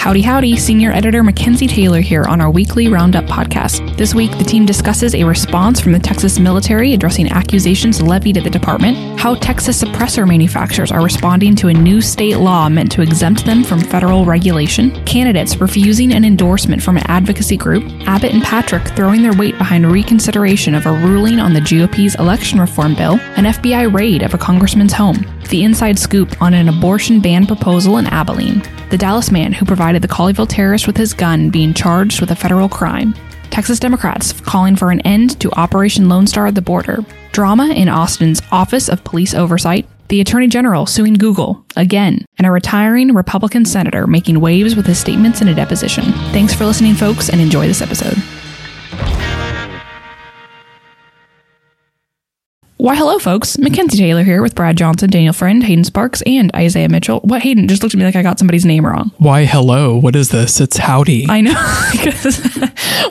Howdy, howdy, Senior Editor Mackenzie Taylor here on our weekly Roundup podcast. This week, the team discusses a response from the Texas military addressing accusations levied at the department, how Texas suppressor manufacturers are responding to a new state law meant to exempt them from federal regulation, candidates refusing an endorsement from an advocacy group, Abbott and Patrick throwing their weight behind reconsideration of a ruling on the GOP's election reform bill, an FBI raid of a congressman's home, the inside scoop on an abortion ban proposal in Abilene, the Dallas man who provided the Colleyville terrorist with his gun being charged with a federal crime, Texas Democrats calling for an end to Operation Lone Star at the border, drama in Austin's Office of Police Oversight, the Attorney General suing Google again, and a retiring Republican senator making waves with his statements in a deposition. Thanks for listening, folks, and enjoy this episode. Why, hello, folks. Mackenzie Taylor here with Brad Johnson, Daniel Friend, Hayden Sparks, and Isaiah Mitchell. What, Hayden? Just looked at me like I got somebody's name wrong. Why, hello. What is this? It's howdy. I know. because,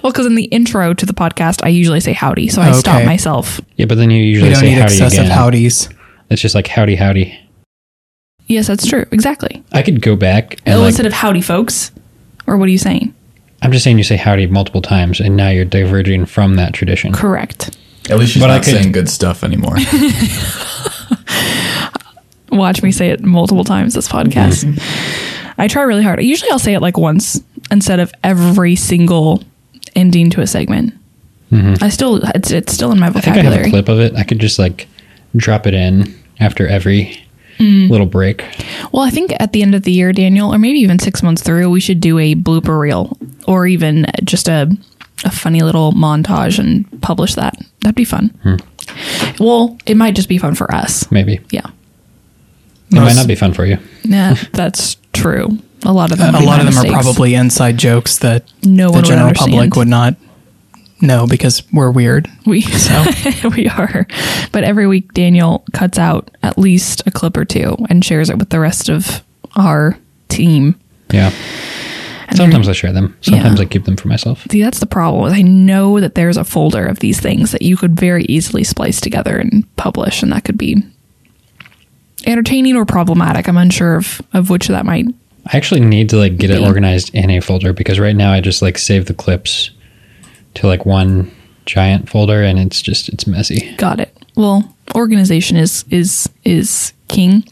well, because in the intro to the podcast, I usually say howdy, so I stop myself. Yeah, but then you we usually don't say need howdy excessive again. howdies. It's just like howdy, howdy. Yes, that's true. Exactly. I could go back and Oh, like, instead of howdy, folks. Or what are you saying? I'm just saying you say howdy multiple times, and now you're diverging from that tradition. Correct. At least she's But I not could- saying good stuff anymore. Watch me say it multiple times this podcast. I try really hard. Usually I'll say it like once instead of every single ending to a segment. I still, it's, it's still in my I think I have a vocabulary. clip of it. I could just like drop it in after every Mm. little break. Well, I think at the end of the year, Daniel, or maybe even six months through, we should do a blooper reel or even just a, a funny little montage and publish that. That'd be fun. Hmm. Well, it might just be fun for us. Maybe Yeah. it might not be fun for you. Yeah, that's true. A lot of them. A lot of my them are probably inside jokes that No the one would general public would not know because we're weird. We we are, but every week Daniel cuts out at least a clip or two and shares it with the rest of our team. Yeah. And Sometimes I share them. Sometimes Yeah. I keep them for myself. See, that's the problem. I know that there's a folder of these things that you could very easily splice together and publish, and that could be entertaining or problematic. I'm unsure of, of which that might. I actually need to like get it organized in a folder because right now I just like save the clips to like one giant folder and it's just it's messy. Got it. Well, organization is is is king,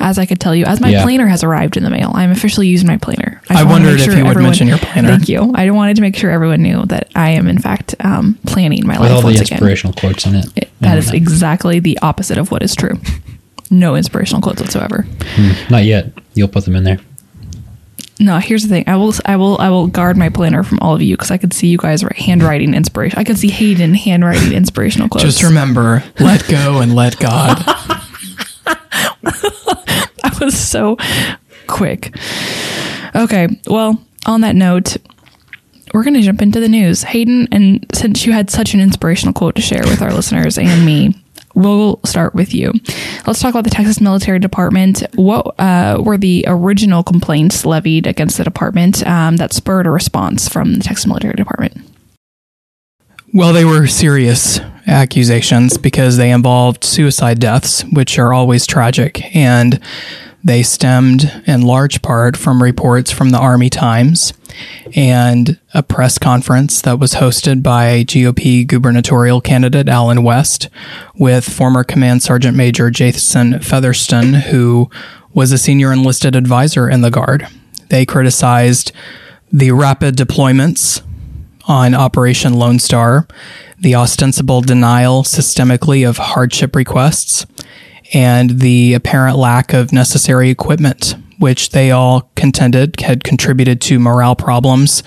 as I could tell you. As my Yeah. planner has arrived in the mail, I'm officially using my planner. I wanna wondered make if you would mention your planner. Thank you. I wanted to make sure everyone knew that I am in fact um, planning my With life all the once again. inspirational quotes in it. It- I that know. exactly the opposite of what is true. No inspirational quotes whatsoever. Not yet. You'll put them in there. No, here's the thing. I will, I will, I will guard my planner from all of you because I could see you guys handwriting inspiration. I could see Hayden handwriting inspirational quotes. Just remember, let go and let God. Was so quick. Okay, well, on that note, we're going to jump into the news. Hayden, and since you had such an inspirational quote to share with our listeners and me, we'll start with you. Let's talk about the Texas Military Department. What uh, were the original complaints levied against the department um, that spurred a response from the Texas Military Department? Well, they were serious accusations because they involved suicide deaths, which are always tragic, and they stemmed in large part from reports from the Army Times and a press conference that was hosted by GOP gubernatorial candidate Allen West with former Command Sergeant Major Jason Featherston, who was a senior enlisted advisor in the Guard. They criticized the rapid deployments on Operation Lone Star, the ostensible denial systemically of hardship requests, and the apparent lack of necessary equipment, which they all contended had contributed to morale problems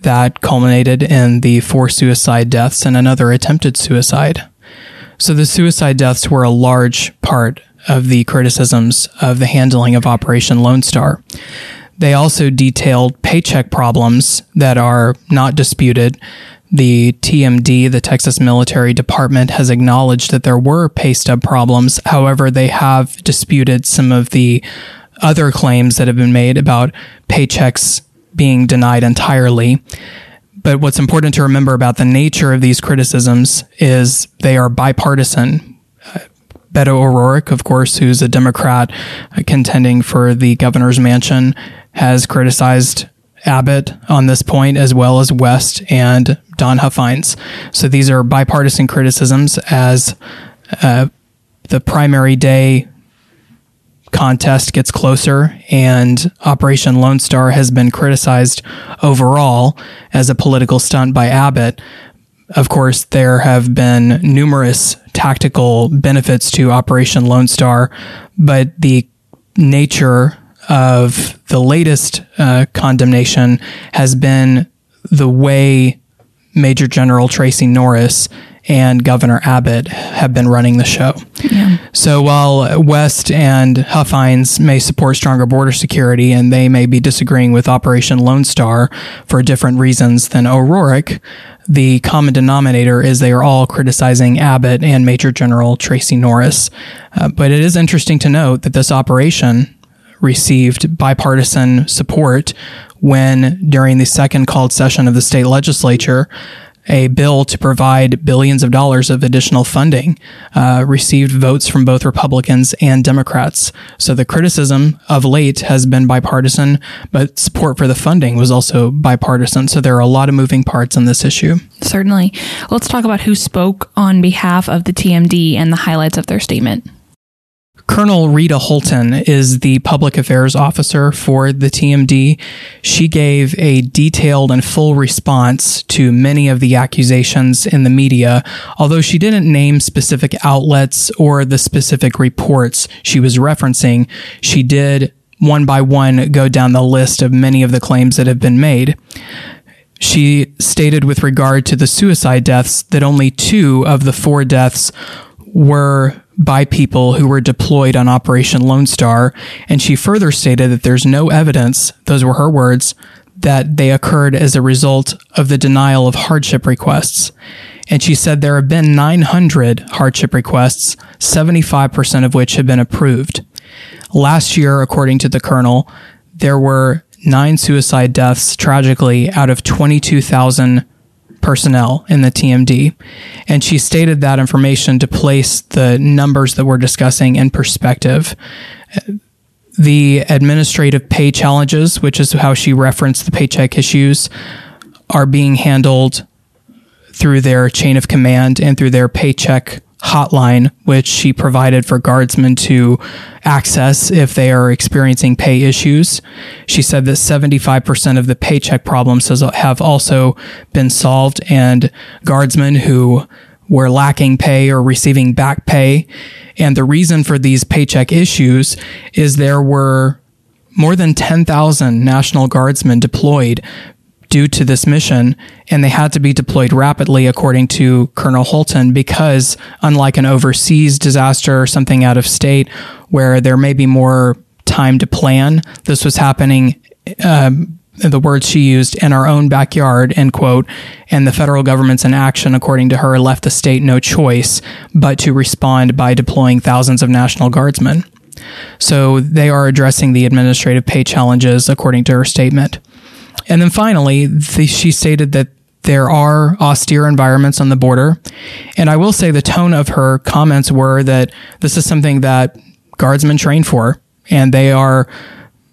that culminated in the four suicide deaths and another attempted suicide. So the suicide deaths were a large part of the criticisms of the handling of Operation Lone Star. They also detailed paycheck problems that are not disputed. The TMD, the Texas Military Department, has acknowledged that there were pay stub problems. However, they have disputed some of the other claims that have been made about paychecks being denied entirely. But what's important to remember about the nature of these criticisms is they are bipartisan. Beto O'Rourke, of course, who's a Democrat contending for the governor's mansion, has criticized Abbott on this point, as well as West and Don Huffines. So these are bipartisan criticisms as uh, the primary day contest gets closer, and Operation Lone Star has been criticized overall as a political stunt by Abbott. Of course, there have been numerous tactical benefits to Operation Lone Star, but the nature of the latest uh, condemnation has been the way Major General Tracy Norris and Governor Abbott have been running the show. Yeah. So while West and Huffines may support stronger border security and they may be disagreeing with Operation Lone Star for different reasons than O'Rourke, the common denominator is they are all criticizing Abbott and Major General Tracy Norris. Uh, but it is interesting to note that this operation received bipartisan support when, during the second called session of the state legislature, a bill to provide billions of dollars of additional funding uh, received votes from both Republicans and Democrats. So the criticism of late has been bipartisan, but support for the funding was also bipartisan. So there are a lot of moving parts on this issue. Certainly. Let's talk about who spoke on behalf of the TMD and the highlights of their statement. Colonel Rita Holton is the public affairs officer for the TMD. She gave a detailed and full response to many of the accusations in the media, although she didn't name specific outlets or the specific reports she was referencing. She did one by one go down the list of many of the claims that have been made. She stated with regard to the suicide deaths that only two of the four deaths were by people who were deployed on Operation Lone Star. And she further stated that there's no evidence, those were her words, that they occurred as a result of the denial of hardship requests. And she said there have been 900 hardship requests, 75% of which have been approved. Last year, according to the colonel, there were nine suicide deaths, tragically, out of 22,000 personnel in the TMD. And she stated that information to place the numbers that we're discussing in perspective. The administrative pay challenges, which is how she referenced the paycheck issues, are being handled through their chain of command and through their paycheck hotline, which she provided for guardsmen to access if they are experiencing pay issues. She said that 75% of the paycheck problems have also been solved, and guardsmen who were lacking pay or receiving back pay. And the reason for these paycheck issues is there were more than 10,000 National Guardsmen deployed due to this mission, and they had to be deployed rapidly, according to Colonel Holton, because unlike an overseas disaster or something out of state where there may be more time to plan, this was happening. Um, the words she used in our own backyard end quote and the federal government's inaction according to her left the state no choice but to respond by deploying thousands of national guardsmen so they are addressing the administrative pay challenges according to her statement and then finally, the, she stated that there are austere environments on the border. And I will say the tone of her comments were that this is something that guardsmen train for, and they are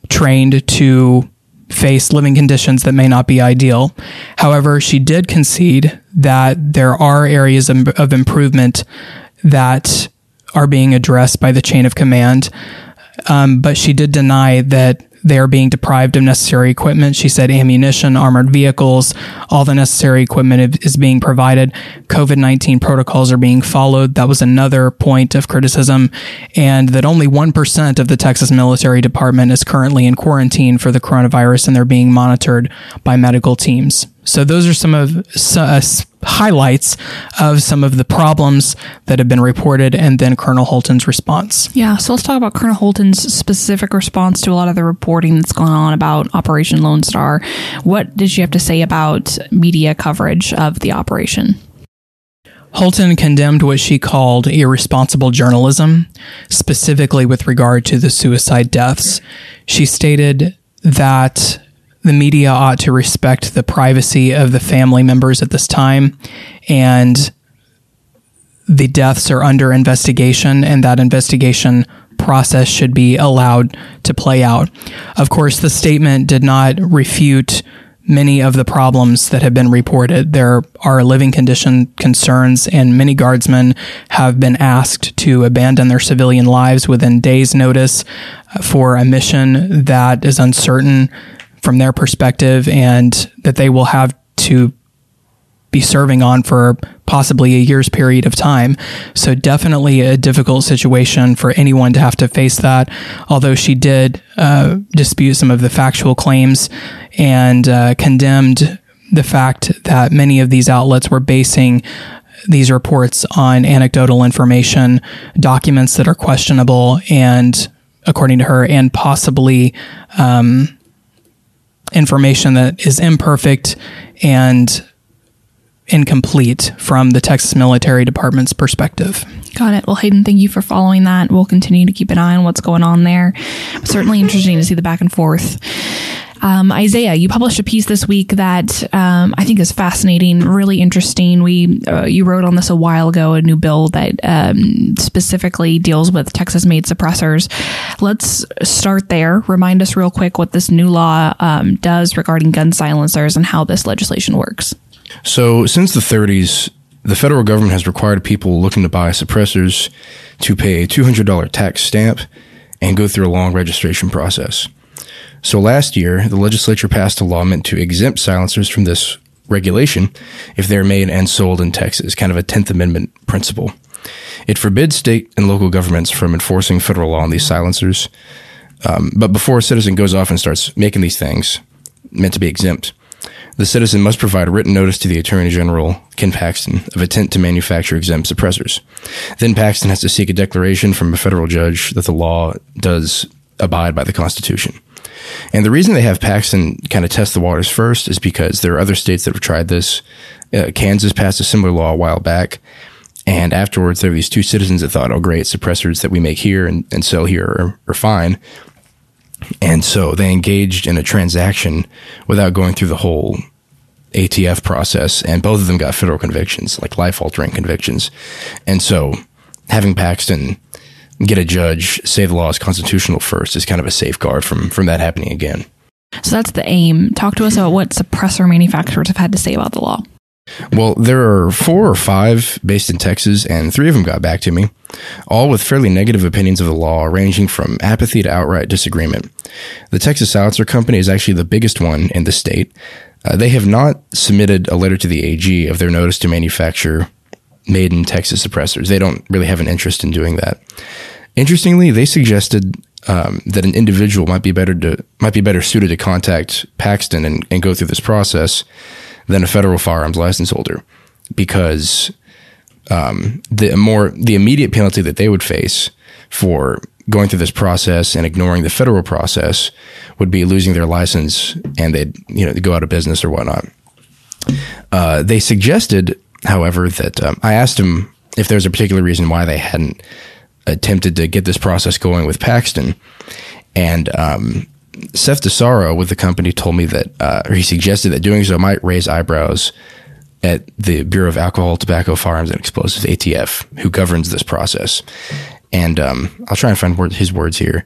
trained to face living conditions that may not be ideal. However, she did concede that there are areas of improvement that are being addressed by the chain of command. Um, but she did deny that they are being deprived of necessary equipment. She said ammunition, armored vehicles, all the necessary equipment is being provided. COVID 19 protocols are being followed. That was another point of criticism. And that only 1% of the Texas military department is currently in quarantine for the coronavirus and they're being monitored by medical teams. So those are some of uh, highlights of some of the problems that have been reported, and then Colonel Holton's response. Yeah, so let's talk about Colonel Holton's specific response to a lot of the reporting that's going on about Operation Lone Star. What did she have to say about media coverage of the operation? Holton condemned what she called irresponsible journalism, specifically with regard to the suicide deaths. She stated that the media ought to respect the privacy of the family members at this time and the deaths are under investigation and that investigation process should be allowed to play out. Of course, the statement did not refute many of the problems that have been reported. There are living condition concerns, and many guardsmen have been asked to abandon their civilian lives within days' notice for a mission that is uncertain from their perspective and that they will have to be serving on for possibly a year's period of time. So definitely a difficult situation for anyone to have to face that. Although she did uh, dispute some of the factual claims and uh, condemned the fact that many of these outlets were basing these reports on anecdotal information, documents that are questionable, and according to her, and possibly um, information that is imperfect and incomplete from the Texas Military Department's perspective. Got it. Well, Hayden, thank you for following that. We'll continue to keep an eye on what's going on there. Certainly interesting to see the back and forth. Um, Isaiah, you published a piece this week that um, I think is fascinating, really interesting. We uh, you wrote on this a while ago, a new bill that um, specifically deals with Texas-made suppressors. Let's start there. Remind us real quick what this new law um, does regarding gun silencers and how this legislation works. So, since the 30s, the federal government has required people looking to buy suppressors to pay a $200 tax stamp and go through a long registration process. So, last year, the legislature passed a law meant to exempt silencers from this regulation if they're made and sold in Texas, kind of a 10th Amendment principle. It forbids state and local governments from enforcing federal law on these silencers. Um, but before a citizen goes off and starts making these things meant to be exempt, the citizen must provide a written notice to the Attorney General, Ken Paxton, of intent to manufacture exempt suppressors. Then Paxton has to seek a declaration from a federal judge that the law does abide by the Constitution. And the reason they have Paxton kind of test the waters first is because there are other states that have tried this. Uh, Kansas passed a similar law a while back. And afterwards, there were these two citizens that thought, oh, great, suppressors that we make here and, and sell here are, are fine. And so they engaged in a transaction without going through the whole ATF process, and both of them got federal convictions, like life altering convictions. And so having Paxton get a judge say the law is constitutional first is kind of a safeguard from from that happening again. So that's the aim. Talk to us about what suppressor manufacturers have had to say about the law. Well, there are four or five based in Texas, and three of them got back to me, all with fairly negative opinions of the law, ranging from apathy to outright disagreement. The Texas Silencer Company is actually the biggest one in the state. Uh, they have not submitted a letter to the AG of their notice to manufacture made in Texas suppressors. They don't really have an interest in doing that. Interestingly, they suggested um, that an individual might be better to might be better suited to contact Paxton and, and go through this process than a federal firearms license holder because um, the more the immediate penalty that they would face for going through this process and ignoring the federal process would be losing their license and they'd you know go out of business or whatnot. Uh, they suggested, however, that um, I asked them if there's a particular reason why they hadn't attempted to get this process going with Paxton, and um, Seth DeSaro with the company told me that, uh, or he suggested that doing so might raise eyebrows at the Bureau of Alcohol, Tobacco, Firearms, and Explosives (ATF), who governs this process. And um, I'll try and find word, his words here.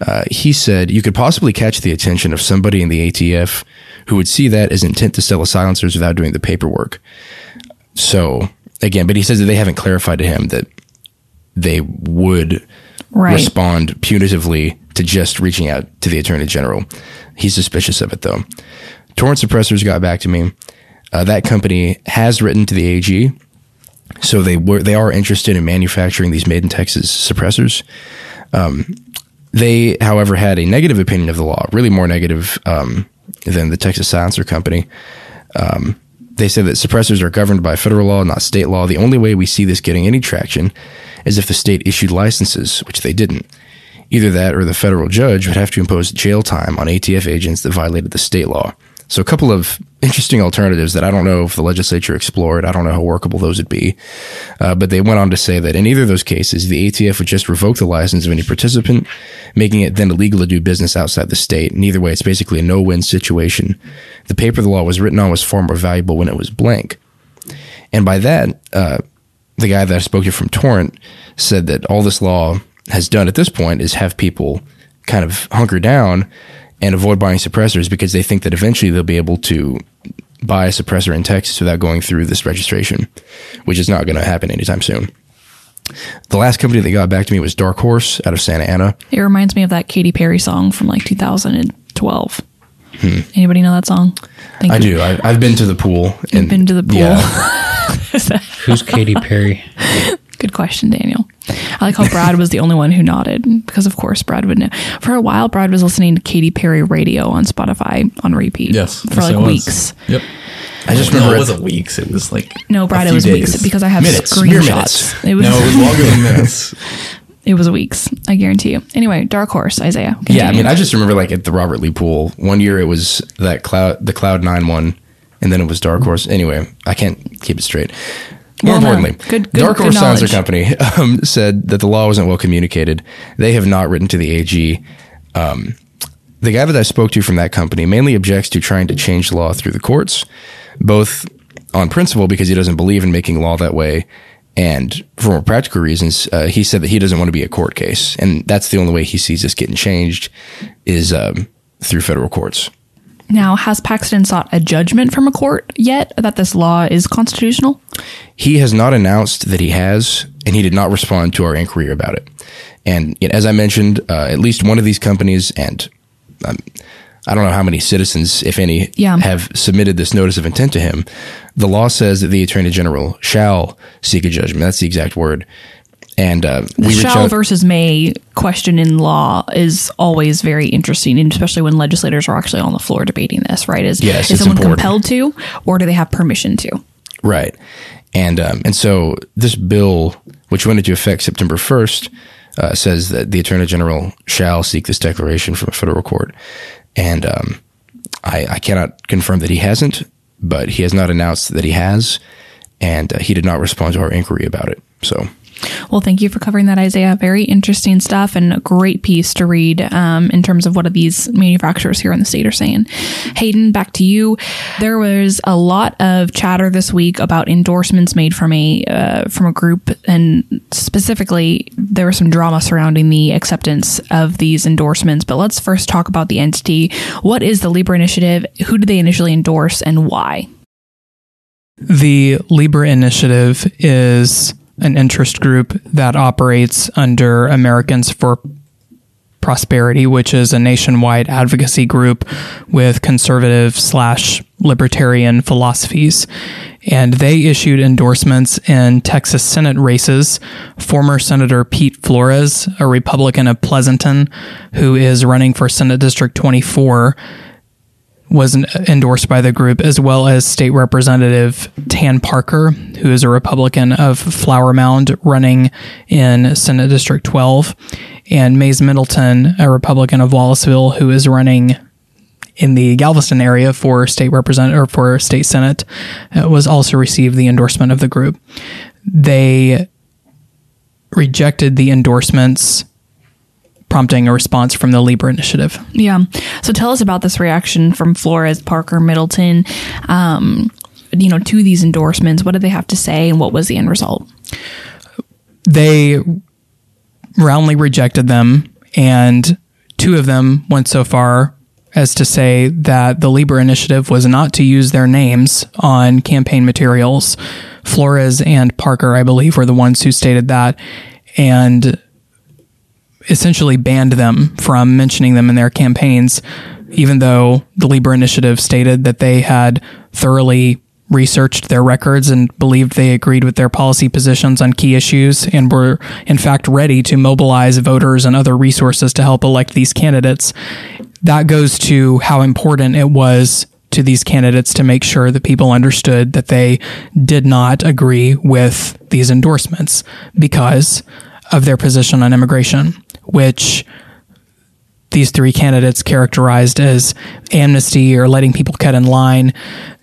Uh, he said you could possibly catch the attention of somebody in the ATF who would see that as intent to sell silencers without doing the paperwork. So again, but he says that they haven't clarified to him that they would right. respond punitively to just reaching out to the attorney general. He's suspicious of it though. Torrent Suppressors got back to me. Uh, that company has written to the AG, so they were they are interested in manufacturing these made in Texas suppressors. Um, they, however, had a negative opinion of the law, really more negative um, than the Texas Silencer Company. Um, they said that suppressors are governed by federal law, not state law. The only way we see this getting any traction is if the state issued licenses, which they didn't. Either that or the federal judge would have to impose jail time on ATF agents that violated the state law. So, a couple of interesting alternatives that I don't know if the legislature explored. I don't know how workable those would be. Uh, but they went on to say that in either of those cases, the ATF would just revoke the license of any participant, making it then illegal to do business outside the state. And either way, it's basically a no win situation. The paper the law was written on was far more valuable when it was blank. And by that, uh, the guy that I spoke to from Torrent said that all this law has done at this point is have people kind of hunker down and avoid buying suppressors because they think that eventually they'll be able to buy a suppressor in Texas without going through this registration, which is not going to happen anytime soon. The last company that got back to me was Dark Horse out of Santa Anna. It reminds me of that Katy Perry song from like 2012. Anybody know that song? Thank Hmm. I you. do. I, I've been to the pool. You've been to the pool. Yeah, Who's Katy Perry? Good question, Daniel. I like how Brad was the only one who nodded because, of course, Brad would know. For a while, Brad was listening to Katy Perry radio on Spotify on repeat. Yes. for yes, like I was. weeks. Yep. I just No, remember it it- wasn't weeks. It was like No, Brad, a it few was weeks because I have Minutes, mere minutes. screenshots. It was No, it was longer than this. it was weeks. I guarantee you. Anyway, Dark Horse, Isaiah. Yeah, I mean, I just remember like at the Robert Lee pool one year it was that cloud, the Cloud Nine one, and then it was Dark Horse. Anyway, I can't keep it straight. More Well, no. importantly, Good- good- Dark Horse Silencer. Company um, said that the law wasn't well communicated. They have not written to the AG. Um, the guy that I spoke to from that company mainly objects to trying to change the law through the courts, both on principle because he doesn't believe in making law that way, and for more practical reasons, uh, he said that he doesn't want to be a court case, and that's the only way he sees this getting changed is um, through federal courts. Now, has Paxton sought a judgment from a court yet that this law is constitutional? He has not announced that he has, and he did not respond to our inquiry about it. And as I mentioned, uh, at least one of these companies, and um, I don't know how many citizens, if any, Yeah. have submitted this notice of intent to him. The law says that the attorney general shall seek a judgment. That's the exact word. And uh, The we shall out. versus may question in law is always very interesting, and especially when legislators are actually on the floor debating this, right? Is, Yes, is someone important. compelled to, or do they have permission to? Right. And um, and so this bill, which went into effect September 1st, uh, says that the Attorney General shall seek this declaration from a federal court. And um, I, I cannot confirm that he hasn't, but he has not announced that he has. And uh, he did not respond to our inquiry about it. So Well, thank you for covering that, Isaiah. Very interesting stuff and a great piece to read um, in terms of what these manufacturers here in the state are saying. Hayden, back to you. There was a lot of chatter this week about endorsements made from a uh, from a group, and specifically, there was some drama surrounding the acceptance of these endorsements. But let's first talk about the entity. What is the LIBRE Initiative? Who did they initially endorse, and why? The LIBRE Initiative is an interest group that operates under Americans for Prosperity, which is a nationwide advocacy group with conservative slash libertarian philosophies. And they issued endorsements in Texas Senate races. Former Senator Pete Flores, a Republican of Pleasanton, who is running for Senate District 24, was endorsed by the group, as well as State Representative Tan Parker, who is a Republican of Flower Mound, running in Senate District 12, and Mayes Middleton, a Republican of Wallisville, who is running in the Galveston area for state represent or for state senate, uh, was also received the endorsement of the group. They rejected the endorsements, prompting a response from the LIBRE Initiative. Yeah. So tell us about this reaction from Flores, Parker, Middleton, um, you know, to these endorsements. What did they have to say, and what was the end result? they roundly rejected them, and two of them went so far as to say that the LIBRE Initiative was not to use their names on campaign materials. Flores and Parker, I believe, were the ones who stated that, and essentially banned them from mentioning them in their campaigns, even though the LIBRE Initiative stated that they had thoroughly researched their records and believed they agreed with their policy positions on key issues and were, in fact, ready to mobilize voters and other resources to help elect these candidates. That goes to how important it was to these candidates to make sure that people understood that they did not agree with these endorsements because of their position on immigration, which these three candidates characterized as amnesty or letting people cut in line.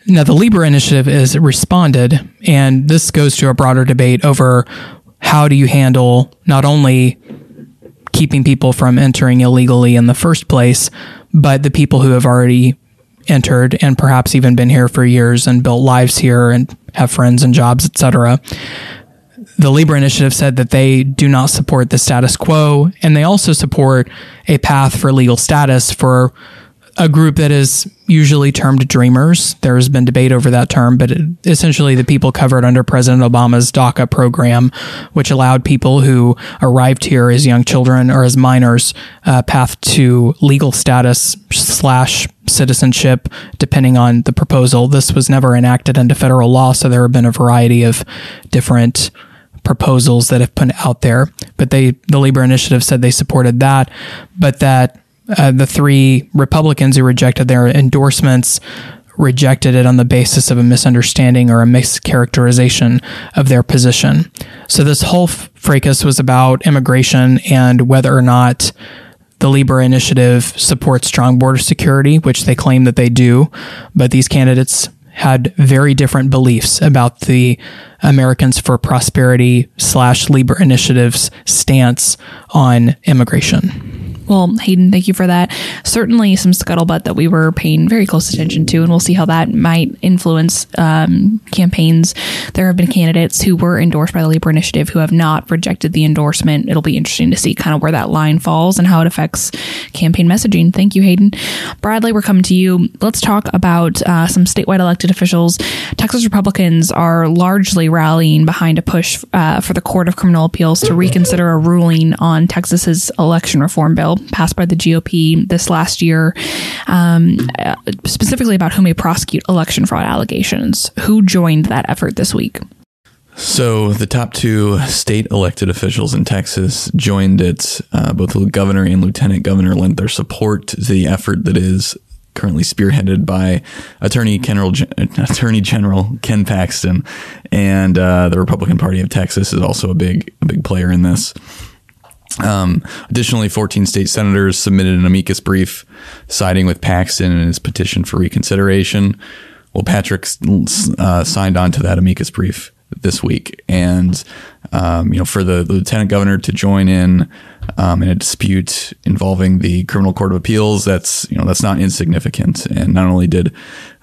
Now, the LIBRE Initiative is responded, and this goes to a broader debate over how do you handle not only keeping people from entering illegally in the first place, but the people who have already entered and perhaps even been here for years and built lives here and have friends and jobs, etc. the LIBRE Initiative said that they do not support the status quo, and they also support a path for legal status for a group that is usually termed dreamers. There has been debate over that term, but it, essentially the people covered under President Obama's DACA program, which allowed people who arrived here as young children or as minors uh, path to legal status slash citizenship, depending on the proposal. This was never enacted into federal law, so there have been a variety of different proposals that have put out there. But they, the LIBRE Initiative said they supported that, but that uh, the three Republicans who rejected their endorsements rejected it on the basis of a misunderstanding or a mischaracterization of their position. So this whole fracas was about immigration and whether or not the LIBRE initiative supports strong border security, which they claim that they do, but these candidates had very different beliefs about the Americans for Prosperity slash LIBRE initiative's stance on immigration. Well, Hayden, thank you for that. Certainly some scuttlebutt that we were paying very close attention to, and we'll see how that might influence um, campaigns. There have been candidates who were endorsed by the LIBRE Initiative who have not rejected the endorsement. It'll be interesting to see kind of where that line falls and how it affects campaign messaging. Thank you, Hayden. Bradley, we're coming to you. Let's talk about uh, some statewide elected officials. Texas Republicans are largely rallying behind a push uh, for the Court of Criminal Appeals to reconsider a ruling on Texas's election reform bill passed by the GOP this last year, um, specifically about who may prosecute election fraud allegations. Who joined that effort this week? So the top two state elected officials in Texas joined it. Uh, both the governor and lieutenant governor lent their support to the effort that is currently spearheaded by Attorney General Attorney General Ken Paxton, and uh, the Republican Party of Texas is also a big a big player in this. Um, additionally, 14 state senators submitted an amicus brief siding with Paxton in his petition for reconsideration. Well, Patrick uh, signed on to that amicus brief this week, and um, you know, for the lieutenant governor to join in um, in a dispute involving the criminal court of appeals, that's you know that's not insignificant. And not only did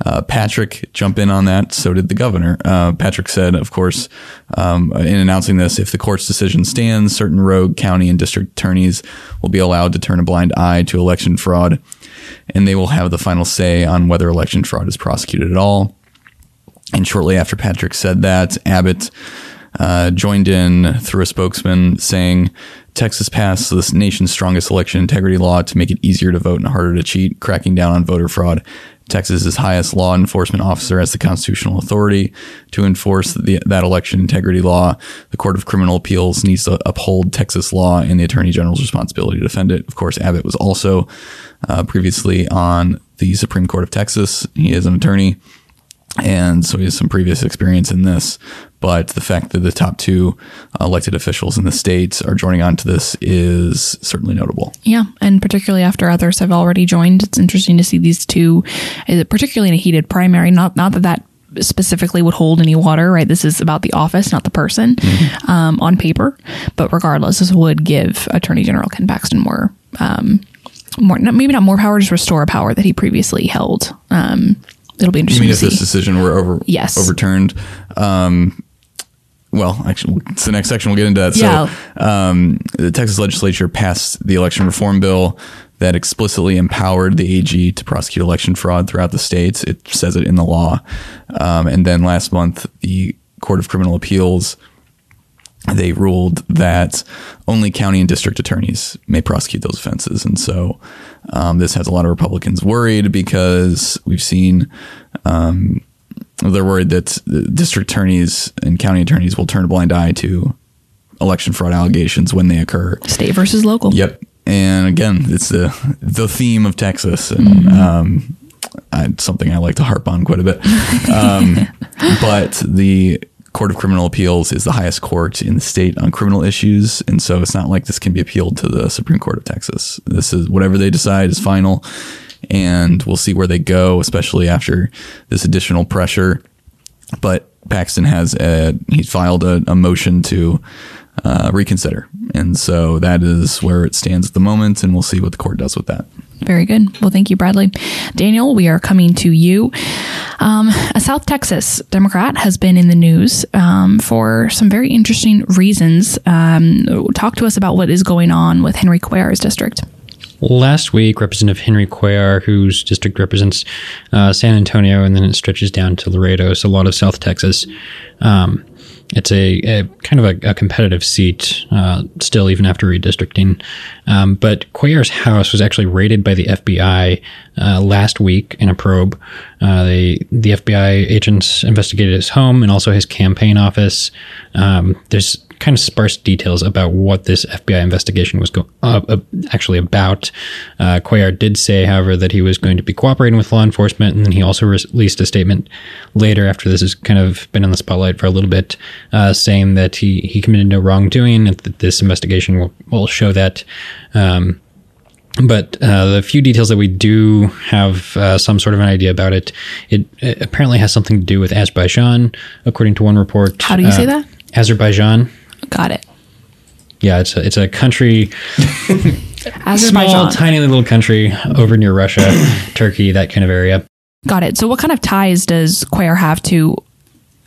uh, Patrick jump in on that, so did the governor. Uh, Patrick said, of course, um, in announcing this, if the court's decision stands, certain rogue county and district attorneys will be allowed to turn a blind eye to election fraud, and they will have the final say on whether election fraud is prosecuted at all. And shortly after Patrick said that, Abbott uh, joined in through a spokesman saying Texas passed the nation's strongest election integrity law to make it easier to vote and harder to cheat, cracking down on voter fraud. Texas's highest law enforcement officer has the constitutional authority to enforce the, that election integrity law. The Court of Criminal Appeals needs to uphold Texas law and the Attorney General's responsibility to defend it. Of course, Abbott was also uh, previously on the Supreme Court of Texas. He is an attorney and so he has some previous experience in this. But the fact that the top two elected officials in the state are joining on to this is certainly notable. Yeah, and particularly after others have already joined, it's interesting to see these two, uh, particularly in a heated primary. Not not that that specifically would hold any water, right? This is about the office, not the person, mm-hmm. um, on paper. But regardless, this would give Attorney General Ken Paxton more. Um, more, maybe not more power, just restore power that he previously held. Um, it'll be interesting. You mean if see. this decision were over yes. overturned? Um, well, actually, it's the next section. We'll get into that. Yeah. So, um, the Texas legislature passed the election reform bill that explicitly empowered the AG to prosecute election fraud throughout the states. It says it in the law. Um, and then last month, the Court of Criminal Appeals they ruled that only county and district attorneys may prosecute those offenses. And so um, this has a lot of Republicans worried because we've seen um, they're worried that district attorneys and county attorneys will turn a blind eye to election fraud allegations when they occur. State versus local. Yep. And again, it's the the theme of Texas, and mm-hmm. um, I, something I like to harp on quite a bit. Um, but the Court of Criminal Appeals is the highest court in the state on criminal issues, and so it's not like this can be appealed to the Supreme Court of Texas. This is whatever they decide is final, and we'll see where they go, especially after this additional pressure. But Paxton has a, he filed a, a motion to uh, reconsider, and so that is where it stands at the moment, and we'll see what the court does with that. Very good. Well, thank you, Bradley. Daniel, we are coming to you. Um, a South Texas Democrat has been in the news um, for some very interesting reasons. Um, talk to us about what is going on with Henry Cuellar's district. Last week, Representative Henry Cuellar, whose district represents uh, San Antonio and then it stretches down to Laredo, so a lot of South Texas. It's a, a, kind of a, a competitive seat uh, still, even after redistricting. Um, but Cuellar's house was actually raided by the FBI uh, last week in a probe. Uh, they, the FBI agents investigated his home and also his campaign office. Um, there's kind of sparse details about what this FBI investigation was go- uh, uh, actually about. Uh, Cuellar did say, however, that he was going to be cooperating with law enforcement, and then he also released a statement later after this has kind of been in the spotlight for a little bit, uh, saying that he, he committed no wrongdoing, and that this investigation will, will show that. Um, but uh, the few details that we do have uh, some sort of an idea about it, it, it, apparently has something to do with Azerbaijan, according to one report. How do you uh, say that? Azerbaijan. Got it. Yeah, it's a, it's a country, small, tiny little country over near Russia, Turkey, that kind of area. Got it. So, what kind of ties does Cuellar have to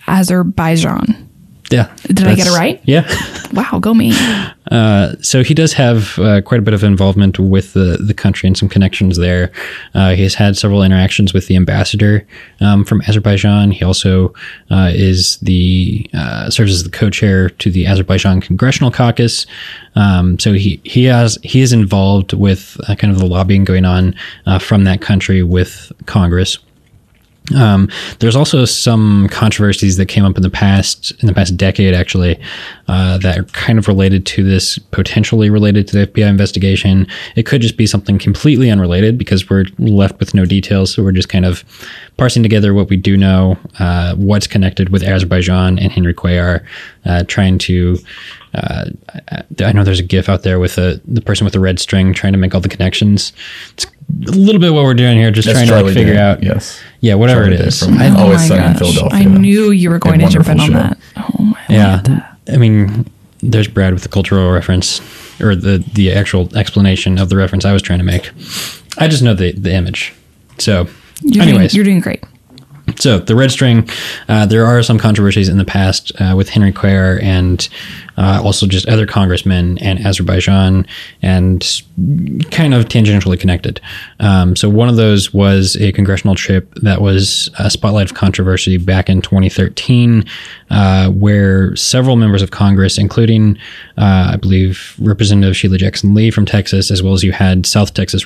Azerbaijan? Yeah. Did I get it right? Yeah. Wow, go me. Uh, so he does have uh, quite a bit of involvement with the, the country and some connections there. Uh, he has had several interactions with the ambassador um, from Azerbaijan. He also uh, is the uh, serves as the co-chair to the Azerbaijan Congressional Caucus. Um, so he he has he is involved with uh, kind of the lobbying going on uh, from that country with Congress. Um, there's also some controversies that came up in the past, in the past decade, actually, uh, that are kind of related to this, potentially related to the FBI investigation. It could just be something completely unrelated because we're left with no details. So we're just kind of parsing together what we do know, uh, what's connected with Azerbaijan and Henry Cuellar, uh, trying to. Uh, I know there's a GIF out there with a, the person with the red string trying to make all the connections. It's a little bit what we're doing here, just That's trying to like, figure Day, out. yes. Yeah, whatever it is. it Day from I- Always oh my Sunny in gosh. Philadelphia. I knew you were going A to jump in wonderful on show. that. Oh my yeah, God. I mean, there's Brad with the cultural reference or the the actual explanation of the reference I was trying to make. I just know the the image. So, You're anyways, doing, you're doing great. So the red string, uh, there are some controversies in the past uh, with Henry Cuellar and uh, also just other congressmen and Azerbaijan and kind of tangentially connected. Um, so one of those was a congressional trip that was a spotlight of controversy back in 2013, uh, where several members of Congress, including uh, I believe Representative Sheila Jackson Lee from Texas, as well as you had South Texas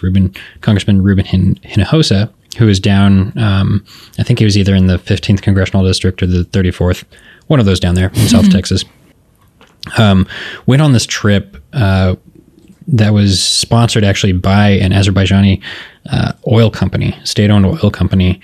Congressman Ruben Hin- Hinojosa, who was down. Um, I think he was either in the 15th congressional district or the 34th, one of those down there in South Texas. Um, went on this trip uh, that was sponsored actually by an Azerbaijani uh, oil company, state-owned oil company.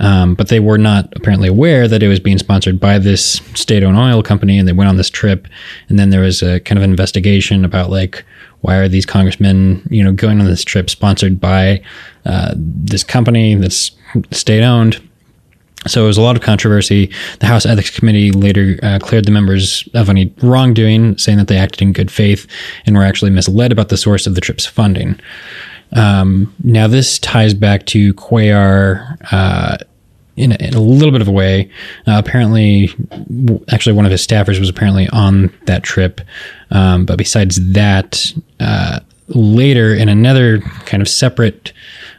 Um, but they were not apparently aware that it was being sponsored by this state-owned oil company, and they went on this trip. And then there was a kind of investigation about like why are these congressmen, you know, going on this trip sponsored by uh, this company that's state-owned. So it was a lot of controversy. The House Ethics Committee later uh, cleared the members of any wrongdoing, saying that they acted in good faith and were actually misled about the source of the trip's funding. Um, now, this ties back to Cuellar uh, in, a, in a little bit of a way. Uh, apparently, actually, one of his staffers was apparently on that trip. Um, but besides that, uh, later in another kind of separate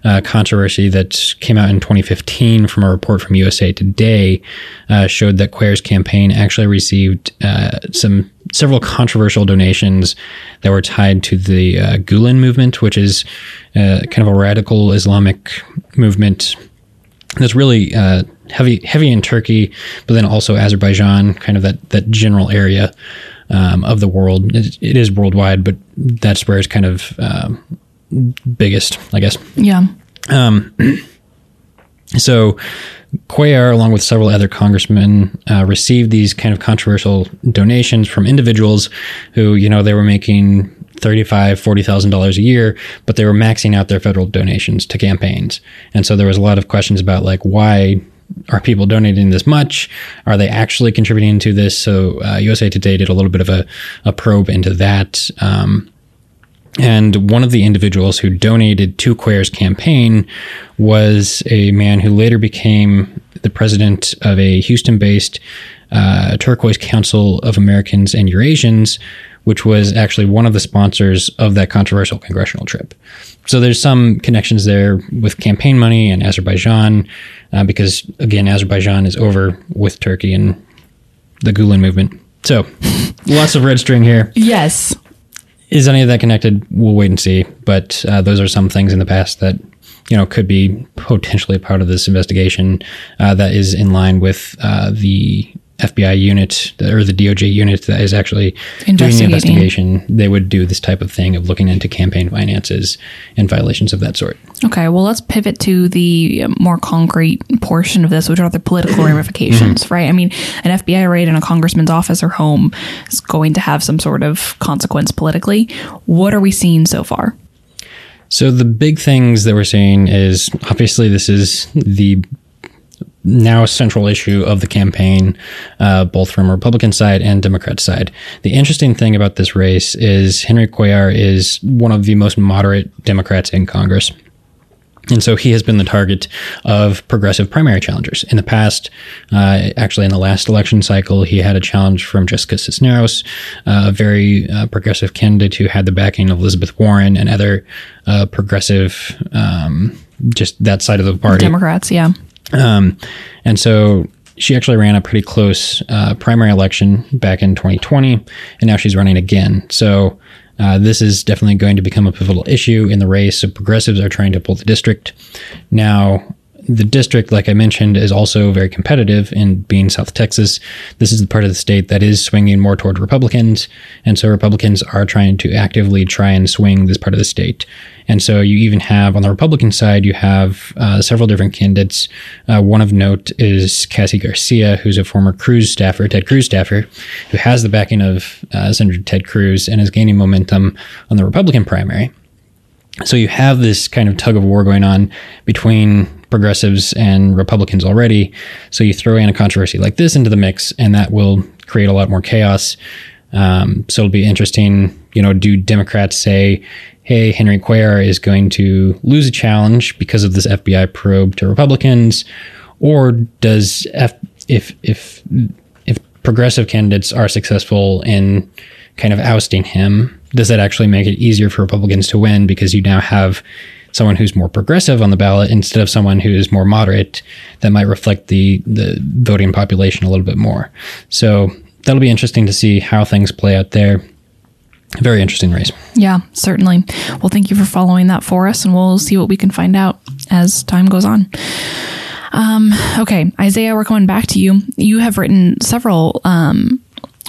uh, controversy that came out in 2015 from a report from USA Today uh, showed that Cuellar's campaign actually received uh, some several controversial donations that were tied to the uh, Gulen movement, which is uh, kind of a radical Islamic movement that's really uh, heavy heavy in Turkey, but then also Azerbaijan, kind of that that general area um, of the world. It, it is worldwide, but that's where it's kind of um, biggest, I guess. Yeah. So Cuellar, along with several other congressmen, uh, received these kind of controversial donations from individuals who, you know, they were making thirty-five, forty thousand dollars a year, but they were maxing out their federal donations to campaigns, and so there was a lot of questions about like why are people donating this much? Are they actually contributing to this? So uh, USA Today did a little bit of a, a probe into that. Um, and one of the individuals who donated to Cuellar's campaign was a man who later became the president of a Houston based uh, Turquoise Council of Americans and Eurasians, which was actually one of the sponsors of that controversial congressional trip. So there's some connections there with campaign money and Azerbaijan, uh, because again, Azerbaijan is over with Turkey and the Gulen movement. So lots of red string here. Yes. Is any of that connected? We'll wait and see. But uh, those are some things in the past that you know could be potentially part of this investigation uh, that is in line with uh, the FBI unit or the DOJ unit that is actually doing the investigation. They would do this type of thing of looking into campaign finances and violations of that sort. Okay, well, let's pivot to the um, more concrete portion of this, which are the political mm-hmm. ramifications, mm-hmm. right? I mean, an FBI raid in a congressman's office or home is going to have some sort of consequence politically. What are we seeing so far? So the big things that we're seeing is obviously this is the now a central issue of the campaign, uh, both from Republican side and Democrat side. The interesting thing about this race is Henry Cuellar is one of the most moderate Democrats in Congress. And so he has been the target of progressive primary challengers. In the past, uh, actually in the last election cycle, he had a challenge from Jessica Cisneros, uh, a very uh, progressive candidate who had the backing of Elizabeth Warren and other uh, progressive, um, just that side of the party. Democrats, yeah. Um, and so she actually ran a pretty close uh, primary election back in 2020, and now she's running again. So uh, this is definitely going to become a pivotal issue in the race. So progressives are trying to pull the district. Now, the district, like I mentioned, is also very competitive in being South Texas. This is the part of the state that is swinging more toward Republicans. And so Republicans are trying to actively try and swing this part of the state. And so you even have on the Republican side, you have uh, several different candidates. Uh, one of note is Cassy Garcia, who's a former Cruz staffer, Ted Cruz staffer, who has the backing of uh, Senator Ted Cruz and is gaining momentum on the Republican primary. So you have this kind of tug of war going on between progressives and Republicans already. So you throw in a controversy like this into the mix, and that will create a lot more chaos. Um, so it'll be interesting. You know, do Democrats say, "Hey, Henry Cuellar is going to lose a challenge because of this FBI probe to Republicans," or does F- if if if progressive candidates are successful in kind of ousting him, does that actually make it easier for Republicans to win because you now have someone who's more progressive on the ballot instead of someone who is more moderate that might reflect the the voting population a little bit more. So that'll be interesting to see how things play out there. Very interesting race. Yeah, certainly. Well, thank you for following that for us, and we'll see what we can find out as time goes on. Um, okay, Isaiah, we're coming back to you. You have written several um,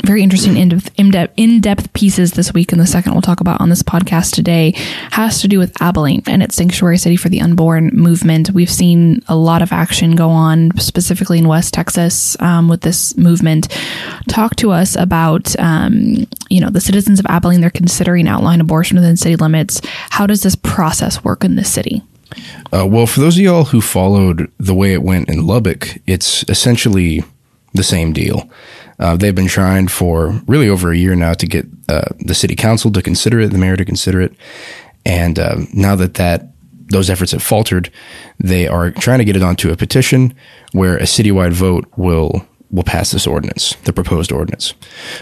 very interesting in-depth, in-depth, pieces this week, and the second we'll talk about on this podcast today has to do with Abilene and its sanctuary city for the unborn movement. We've seen a lot of action go on, specifically in West Texas, um, with this movement. Talk to us about, um, you know, the citizens of Abilene. They're considering outline abortion within city limits. How does this process work in this city? Uh, well, for those of y'all who followed the way it went in Lubbock, it's essentially the same deal. Uh, they've been trying for really over a year now to get uh, the city council to consider it, the mayor to consider it, and uh, now that that those efforts have faltered, they are trying to get it onto a petition where a citywide vote will will pass this ordinance, the proposed ordinance.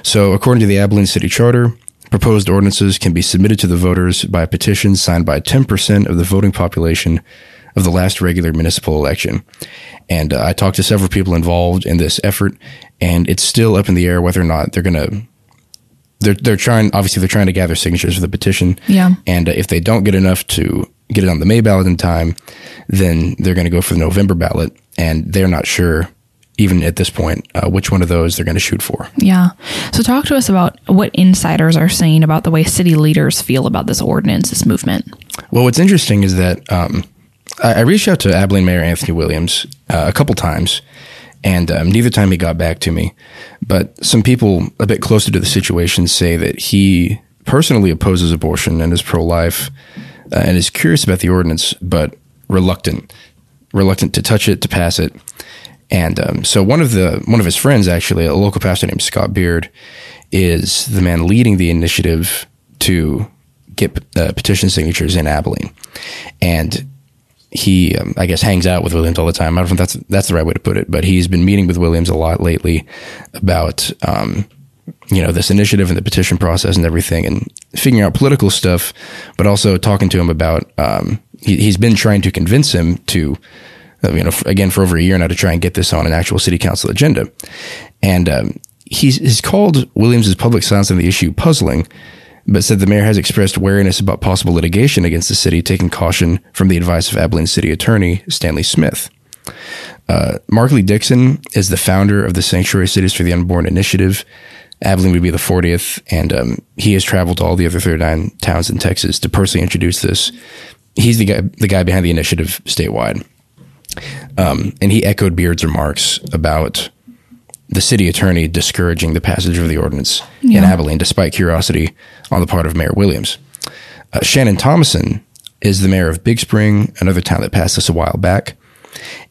So, according to the Abilene City Charter, proposed ordinances can be submitted to the voters by a petition signed by 10% of the voting population of the last regular municipal election. And uh, I talked to several people involved in this effort, and it's still up in the air whether or not they're going to. They're, they're trying, obviously, they're trying to gather signatures for the petition. Yeah. And uh, if they don't get enough to get it on the May ballot in time, then they're going to go for the November ballot. And they're not sure, even at this point, uh, which one of those they're going to shoot for. Yeah. So talk to us about what insiders are saying about the way city leaders feel about this ordinance, this movement. Well, what's interesting is that um, I, I reached out to Abilene Mayor Anthony Williams uh, a couple times, and um, neither time he got back to me. But some people a bit closer to the situation say that he personally opposes abortion and is pro life uh, and is curious about the ordinance, but reluctant, reluctant to touch it, to pass it. And um, so one of the one of his friends, actually, a local pastor named Scott Beard, is the man leading the initiative to get uh, petition signatures in Abilene, and he, um, I guess, hangs out with Williams all the time. I don't know if that's that's the right way to put it, but he's been meeting with Williams a lot lately about, um, you know, this initiative and the petition process and everything, and figuring out political stuff, but also talking to him about. Um, he, he's been trying to convince him to, uh, you know, again for over a year now to try and get this on an actual city council agenda, and um, he's, he's called Williams' public silence on the issue puzzling but said the mayor has expressed wariness about possible litigation against the city, taking caution from the advice of Abilene City Attorney Stanley Smith. Uh, Mark Lee Dickson is the founder of the Sanctuary Cities for the Unborn Initiative. Abilene would be the 40th, and um, he has traveled to all the other 39 towns in Texas to personally introduce this. He's the guy, the guy behind the initiative statewide. Um, and he echoed Beard's remarks about the city attorney discouraging the passage of the ordinance in Abilene, despite curiosity on the part of Mayor Williams. Uh, Shannon Thomason is the mayor of Big Spring, another town that passed this a while back.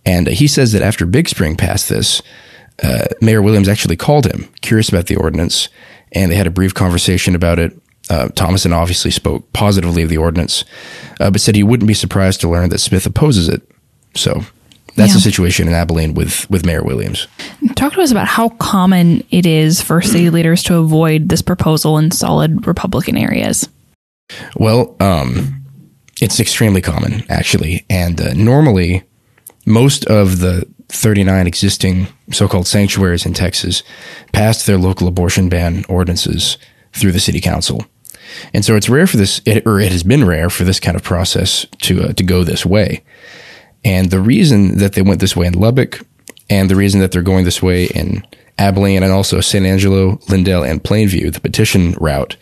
And he says that after Big Spring passed this, uh, Mayor Williams actually called him, curious about the ordinance, and they had a brief conversation about it. Uh, Thomason obviously spoke positively of the ordinance, uh, but said he wouldn't be surprised to learn that Smith opposes it. So that's Yeah. the situation in Abilene with, with Mayor Williams. Talk to us about how common it is for city leaders to avoid this proposal in solid Republican areas. Well, um, it's extremely common, actually. And uh, normally, most of the 39 existing so called sanctuaries in Texas passed their local abortion ban ordinances through the city council. And so it's rare for this, it, or it has been rare for this kind of process to, uh, to go this way. And the reason that they went this way in Lubbock and the reason that they're going this way in Abilene and also San Angelo, Levelland, and Plainview, the petition route,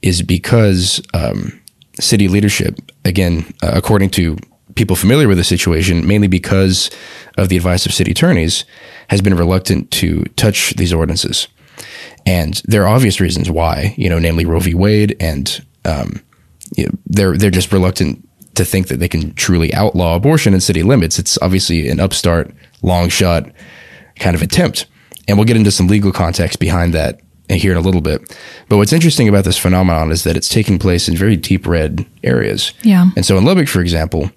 is because um, city leadership, again, uh, according to people familiar with the situation, mainly because of the advice of city attorneys, has been reluctant to touch these ordinances. And there are obvious reasons why, you know, namely Roe v. Wade, and um, you know, they're they're just reluctant to think that they can truly outlaw abortion in city limits. It's obviously an upstart, long shot kind of attempt, and we'll get into some legal context behind that here in a little bit. But what's interesting about this phenomenon is that it's taking place in very deep red areas. Yeah. And so in Lubbock, for example,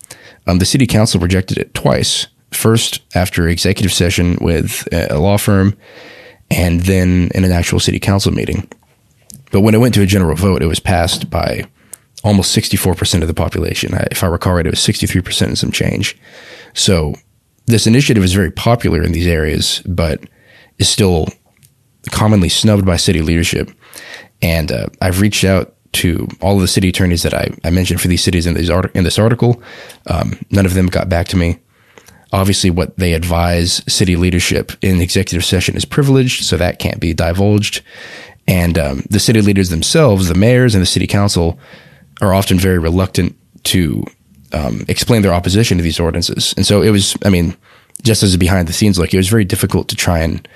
um, the city council rejected it twice. First, after executive session with a law firm, and then in an actual city council meeting. But when it went to a general vote, it was passed by almost 64% of the population. If I recall right, it was 63% and some change. So this initiative is very popular in these areas, but is still commonly snubbed by city leadership. And uh, I've reached out to all of the city attorneys that I, I mentioned for these cities in, these art- in this article. Um, none of them got back to me. Obviously, what they advise city leadership in executive session is privileged, so that can't be divulged. And um, the city leaders themselves, the mayors and the city council, are often very reluctant to um, explain their opposition to these ordinances. And so it was, I mean, just as a behind the scenes look, it was very difficult to try and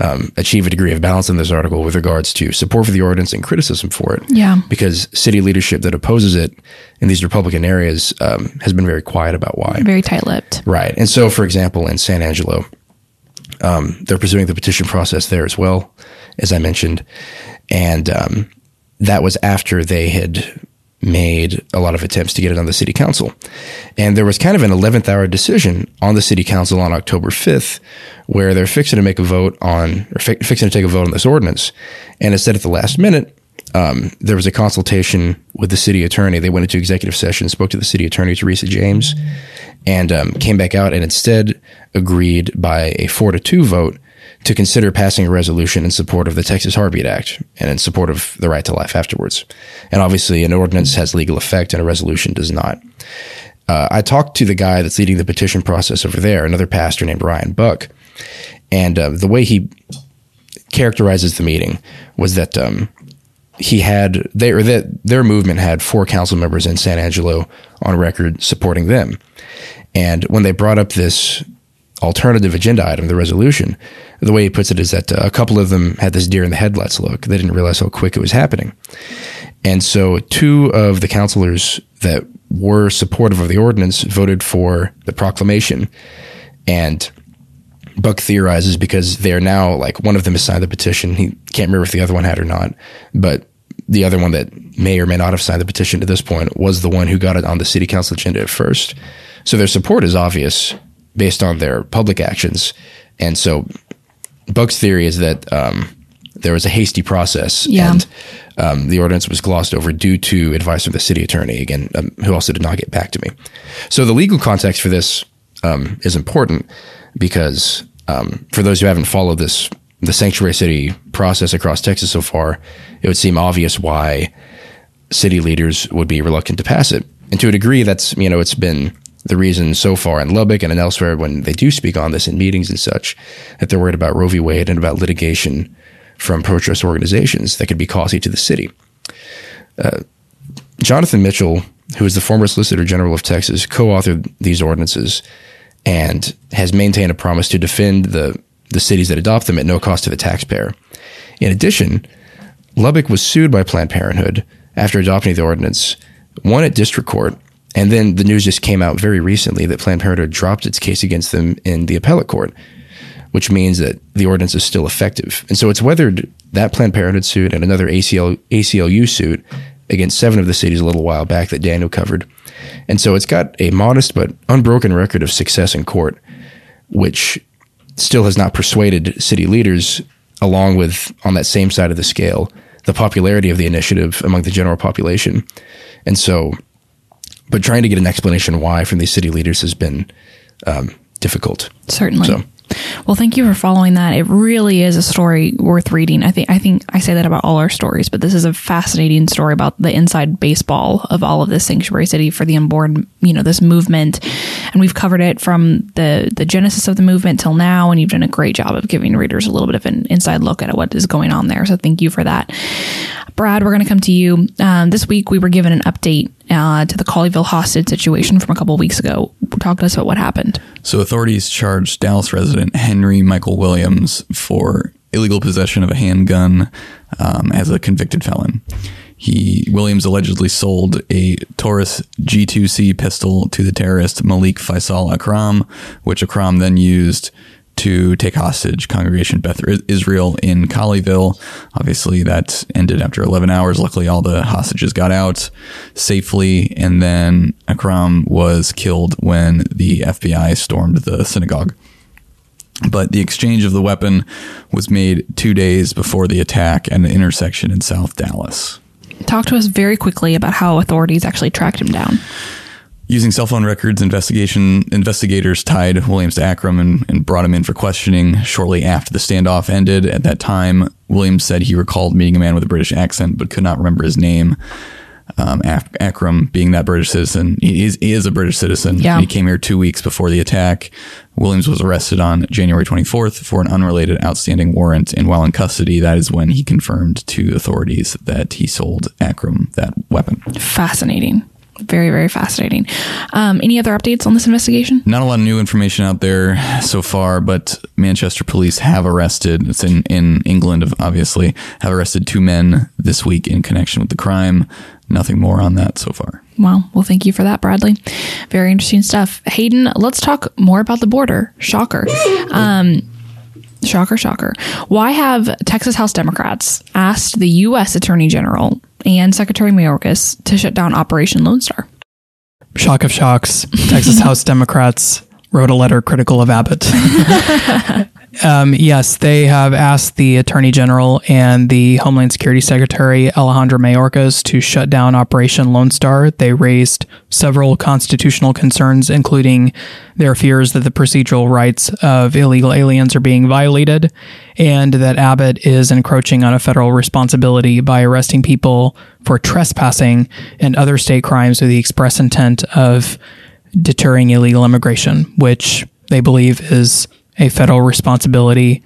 um, achieve a degree of balance in this article with regards to support for the ordinance and criticism for it. Yeah. Because city leadership that opposes it in these Republican areas um, has been very quiet about why. Very tight lipped. Right. And so, for example, in San Angelo, um, they're pursuing the petition process there as well, as I mentioned. And um, that was after they had made a lot of attempts to get it on the city council. And there was kind of an 11th hour decision on the city council on October 5th where they're fixing to make a vote on, or fi- fixing to take a vote on this ordinance. And instead, at the last minute, um, there was a consultation with the city attorney. They went into executive session, spoke to the city attorney, Teresa James, and um, came back out and instead agreed by a four to two vote to consider passing a resolution in support of the Texas Heartbeat Act and in support of the right to life afterwards. And obviously, an ordinance has legal effect and a resolution does not. Uh, I talked to the guy that's leading the petition process over there, another pastor named Ryan Buck, and uh, the way he characterizes the meeting was that um, he had they or that their movement had four council members in San Angelo on record supporting them, and when they brought up this alternative agenda item, the resolution, the way he puts it is that uh, a couple of them had this deer in the headlights look. They didn't realize how quick it was happening, and so two of the councilors that were supportive of the ordinance voted for the proclamation, and Buck theorizes because they are now like one of them has signed the petition. He can't remember if the other one had or not, but the other one that may or may not have signed the petition to this point was the one who got it on the city council agenda at first. So their support is obvious based on their public actions. And so Buck's theory is that um, there was a hasty process Yeah. and um, the ordinance was glossed over due to advice from the city attorney, again, um, who also did not get back to me. So the legal context for this um, is important because um, for those who haven't followed this, the sanctuary city process across Texas so far, it would seem obvious why city leaders would be reluctant to pass it. And to a degree, that's, you know, it's been the reason so far in Lubbock and elsewhere when they do speak on this in meetings and such, that they're worried about Roe v. Wade and about litigation from pro choice organizations that could be costly to the city. Uh, Jonathan Mitchell, who is the former Solicitor General of Texas, co authored these ordinances and has maintained a promise to defend the, the cities that adopt them at no cost to the taxpayer. In addition, Lubbock was sued by Planned Parenthood after adopting the ordinance, won at district court, and then the news just came out very recently that Planned Parenthood dropped its case against them in the appellate court, which means that the ordinance is still effective. And so it's weathered that Planned Parenthood suit and another ACL, ACLU suit against seven of the cities a little while back that Daniel covered. And so it's got a modest but unbroken record of success in court, which still has not persuaded city leaders, along with on that same side of the scale, the popularity of the initiative among the general population. And so, but trying to get an explanation why from these city leaders has been um, difficult. Certainly. So- Well, thank you for following that. It really is a story worth reading. I think I think I say that about all our stories, but this is a fascinating story about the inside baseball of all of this sanctuary city for the unborn, you know, this movement. And we've covered it from the the genesis of the movement till now, and you've done a great job of giving readers a little bit of an inside look at what is going on there. So thank you for that. Brad, we're going to come to you. Um, this week, we were given an update uh, to the Colleyville hostage situation from a couple weeks ago. Talk to us about what happened. So authorities charged Dallas resident Henry Michael Williams for illegal possession of a handgun um, as a convicted felon. He Williams allegedly sold a Taurus G2C pistol to the terrorist Malik Faisal Akram, which Akram then used to take hostage Congregation Beth Israel in Colleyville. Obviously, that ended after 11 hours. Luckily, all the hostages got out safely, and then Akram was killed when the FBI stormed the synagogue. But the exchange of the weapon was made two days before the attack at an intersection in South Dallas. Talk to us very quickly about how authorities actually tracked him down. Using cell phone records, investigation investigators tied Williams to Akram and, and brought him in for questioning shortly after the standoff ended. At that time, Williams said he recalled meeting a man with a British accent but could not remember his name. Um, Ak- Akram, being that British citizen, he is, he is a British citizen. Yeah. He came here two weeks before the attack. Williams was arrested on January 24th for an unrelated outstanding warrant, and while in custody, that is when he confirmed to authorities that he sold Akram that weapon. Fascinating. Very, very fascinating. Um, any other updates on this investigation? Not a lot of new information out there so far, but Manchester police have arrested, it's in, in England, obviously, have arrested two men this week in connection with the crime. Nothing more on that so far. Well, well, thank you for that, Bradley. Very interesting stuff. Hayden, let's talk more about the border. Shocker. Um, shocker, shocker. Why have Texas House Democrats asked the U.S. Attorney General and Secretary Mayorkas to shut down Operation Lone Star? Shock of shocks. Texas House Democrats wrote a letter critical of Abbott. um, yes, they have asked the Attorney General and the Homeland Security Secretary Alejandro Mayorkas to shut down Operation Lone Star. They raised several constitutional concerns, including their fears that the procedural rights of illegal aliens are being violated and that Abbott is encroaching on a federal responsibility by arresting people for trespassing and other state crimes with the express intent of deterring illegal immigration, which they believe is a federal responsibility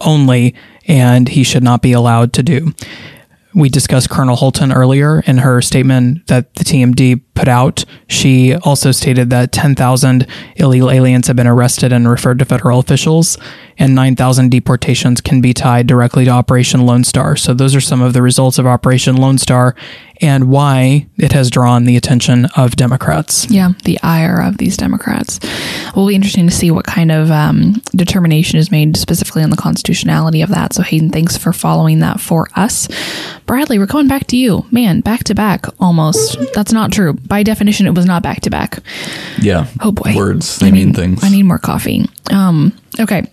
only, and he should not be allowed to do. We discussed Colonel Holton earlier in her statement that the TMD put out. She also stated that 10,000 illegal aliens have been arrested and referred to federal officials, and 9,000 deportations can be tied directly to Operation Lone Star. So, those are some of the results of Operation Lone Star and why it has drawn the attention of Democrats. Yeah, the ire of these Democrats. It Will be interesting to see what kind of um, determination is made specifically on the constitutionality of that. So, Hayden, thanks for following that for us. Bradley, we're going back to you. Man, back to back almost. That's not true. By definition, it was not back to back. Yeah. Oh boy. Words, they I mean need- things. I need more coffee. Um, okay.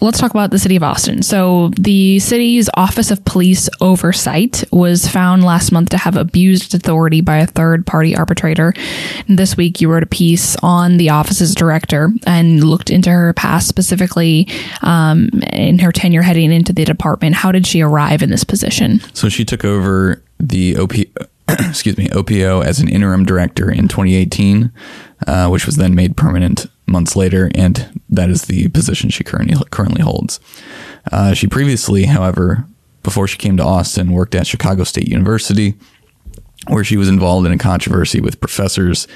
Let's talk about the city of Austin. So, the city's Office of Police Oversight was found last month to have abused authority by a third party arbitrator. And this week, you wrote a piece on the office's director and looked into her past, specifically um, in her tenure heading into the department. How did she arrive in this position? So she took over the OP, excuse me, OPO as an interim director in 2018, uh, which was then made permanent months later, and that is the position she currently currently holds. Uh, she previously, however, before she came to Austin, worked at Chicago State University, where she was involved in a controversy with professors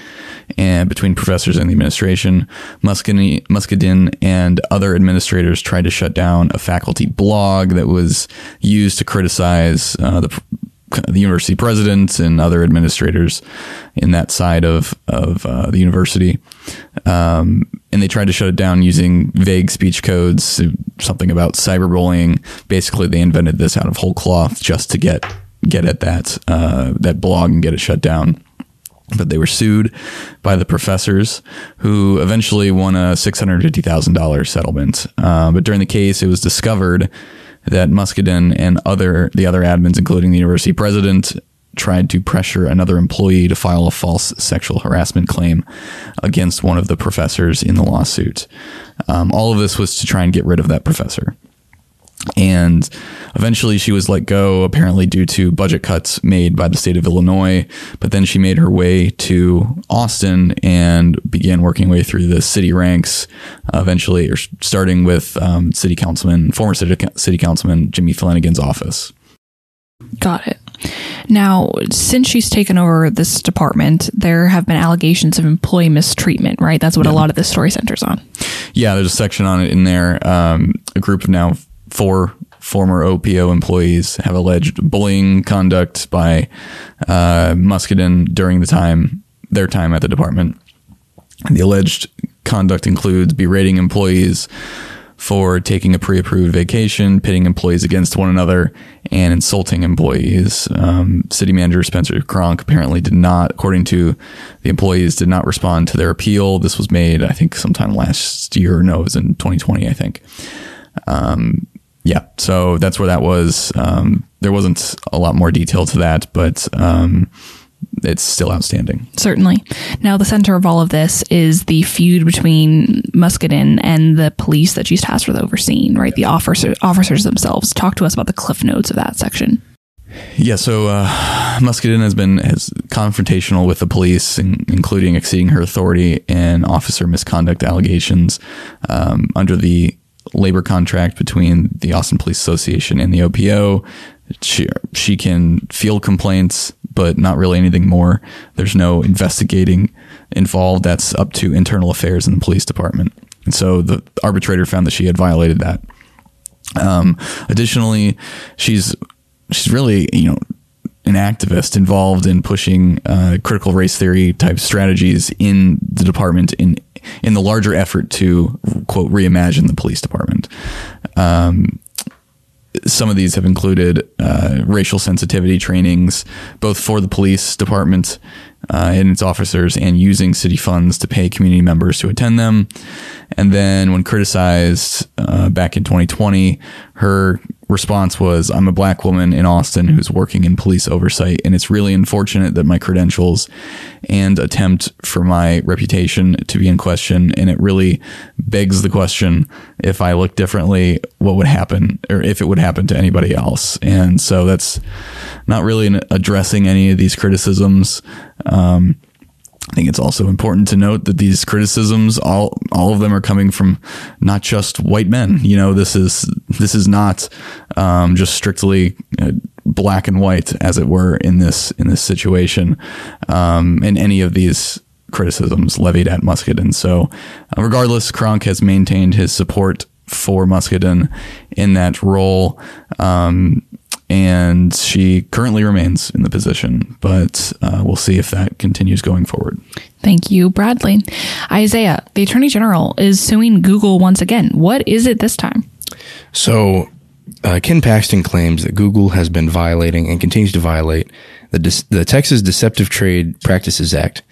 and between professors and the administration. Muscadin and other administrators tried to shut down a faculty blog that was used to criticize uh, the the university presidents and other administrators in that side of of uh, the university, um, and they tried to shut it down using vague speech codes, something about cyberbullying. Basically, they invented this out of whole cloth just to get get at that uh, that blog and get it shut down. But they were sued by the professors, who eventually won a six hundred fifty thousand dollars settlement. Uh, but during the case, it was discovered that Muscadin and other the other admins, including the university president, tried to pressure another employee to file a false sexual harassment claim against one of the professors in the lawsuit. Um, all of this was to try and get rid of that professor. And eventually she was let go, apparently due to budget cuts made by the state of Illinois. But then she made her way to Austin and began working her way through the city ranks, uh, eventually, or starting with um, city councilman, former city, city councilman Jimmy Flannigan's office. Got it. Now, since she's taken over this department, there have been allegations of employee mistreatment, right? That's what a lot of this story centers on. Yeah, there's a section on it in there. Um, a group of now four former OPO employees have alleged bullying conduct by uh, Muscadin during the time their time at the department. The alleged conduct includes berating employees for taking a pre-approved vacation, pitting employees against one another, and insulting employees. Um, City Manager Spencer Cronk apparently did not, according to the employees, did not respond to their appeal. This was made, I think, sometime last year. No, it was in 2020, I think. Um, yeah, so that's where that was. Um, there wasn't a lot more detail to that, but um, it's still outstanding. Certainly. Now, the center of all of this is the feud between Muscadin and the police that she's tasked with overseeing, right? The officer, officers themselves. Talk to us about the cliff notes of that section. Yeah, so uh, Muscadin has been has confrontational with the police, in, including exceeding her authority and officer misconduct allegations um, under the labor contract between the Austin Police Association and the OPO. She she can field complaints, but not really anything more. There's no investigating involved. That's up to internal affairs in the police department. And so the arbitrator found that she had violated that. Um, additionally, she's she's really you know an activist involved in pushing uh, critical race theory type strategies in the department in in the larger effort to quote reimagine the police department. Um, some of these have included uh, racial sensitivity trainings, both for the police department uh, and its officers, and using city funds to pay community members to attend them. And then, when criticized uh, back in 2020, her response was I'm a black woman in Austin who's working in police oversight, and it's really unfortunate that my credentials and attempt for my reputation to be in question. And it really begs the question if I look differently, what would happen, or if it would happen to anybody else. And so that's not really addressing any of these criticisms. Um, I think it's also important to note that these criticisms, all all of them are coming from not just white men. You know, this is this is not um, just strictly uh, black and white, as it were, in this in this situation. Um, and any of these criticisms levied at Muscadin. So, uh, regardless, Cronk has maintained his support for Muscadin in that role. Um, and she currently remains in the position, but uh, we'll see if that continues going forward. Thank you, Bradley. Isaiah, the Attorney General is suing Google once again. What is it this time? So uh, Ken Paxton claims that Google has been violating and continues to violate the, Dis- the Texas Deceptive Trade Practices Act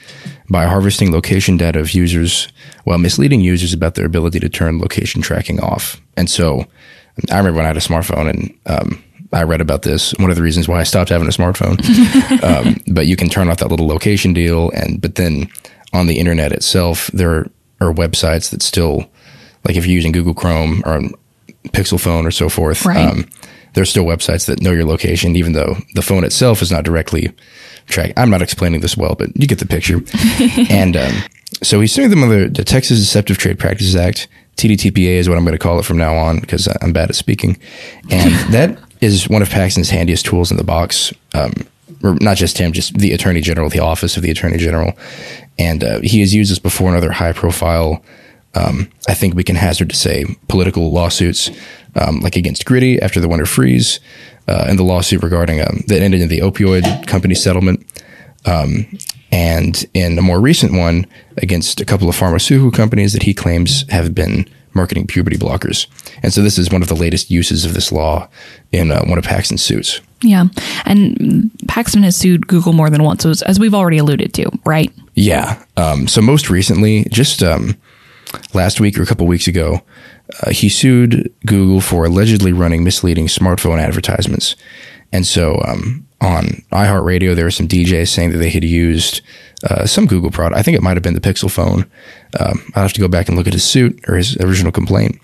by harvesting location data of users while misleading users about their ability to turn location tracking off. And so I remember when I had a smartphone and um, I read about this. One of the reasons why I stopped having a smartphone. um, but you can turn off that little location deal. And, but then on the internet itself, there are, websites that still, like if you're using Google Chrome or Pixel phone or so forth, Right. um, there's still websites that know your location, even though the phone itself is not directly track. I'm not explaining this well, but you get the picture. and um, so he's suing them under the Texas Deceptive Trade Practices Act. TDTPA is what I'm going to call it from now on because I'm bad at speaking. And that is one of Paxton's handiest tools in the box. Um, or not just him, just the Attorney General, the Office of the Attorney General. And uh, he has used this before in other high profile um, I think we can hazard to say political lawsuits, um, like against Griddy after the winter freeze, uh, and the lawsuit regarding um, that ended in the opioid company settlement, um, and in a more recent one against a couple of pharmaceutical companies that he claims have been marketing puberty blockers. And so this is one of the latest uses of this law in uh, one of Paxton's suits. Yeah. And Paxton has sued Google more than once, as- as we've already alluded to, right? Yeah. Um, so most recently, just um, last week or a couple weeks ago, uh, he sued Google for allegedly running misleading smartphone advertisements. And so um, on iHeartRadio, there were some DJs saying that they had used uh, some Google product. I think it might have been the Pixel phone. Um, I'll have to go back and look at his suit or his original complaint.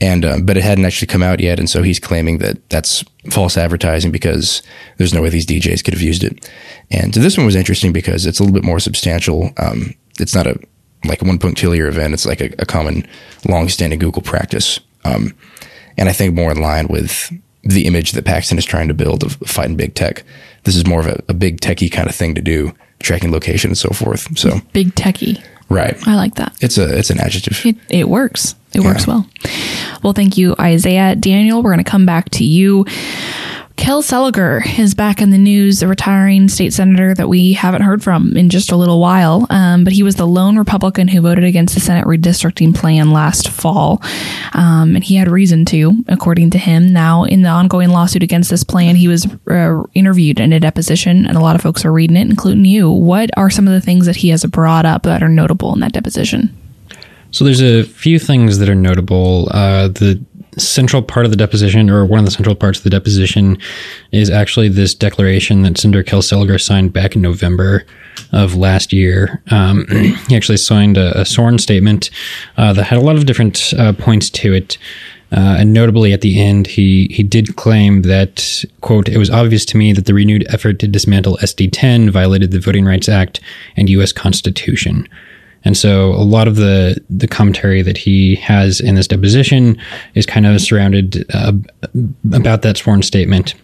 And um, but it hadn't actually come out yet, and so he's claiming that that's false advertising because there's no way these DJs could have used it. And so this one was interesting because it's a little bit more substantial. Um, it's not a like a one punctiliar event. It's like a, a common, long-standing Google practice, um, and I think more in line with the image that Paxton is trying to build of fighting big tech. This is more of a, a big techie kind of thing to do, tracking location and so forth. So Big techie. right, I like that. it's a it's an adjective. It, it works. It works well. Well, thank you, Isaiah. Daniel, we're going to come back to you. Kel Seliger is back in the news, a retiring state senator that we haven't heard from in just a little while. Um, but he was the lone Republican who voted against the Senate redistricting plan last fall. Um, and he had reason to, according to him. Now, in the ongoing lawsuit against this plan, he was uh, interviewed in a deposition, and a lot of folks are reading it, including you. What are some of the things that he has brought up that are notable in that deposition? So there's a few things that are notable. Uh, the central part of the deposition, or one of the central parts of the deposition, is actually this declaration that Senator Kel Seliger signed back in November of last year. Um, he actually signed a, a sworn statement uh, that had a lot of different uh, points to it. Uh, and notably, at the end, he he did claim that quote It was obvious to me that the renewed effort to dismantle SD10 violated the Voting Rights Act and U.S. Constitution. And so a lot of the the commentary that he has in this deposition is kind of surrounded uh, about that sworn statement.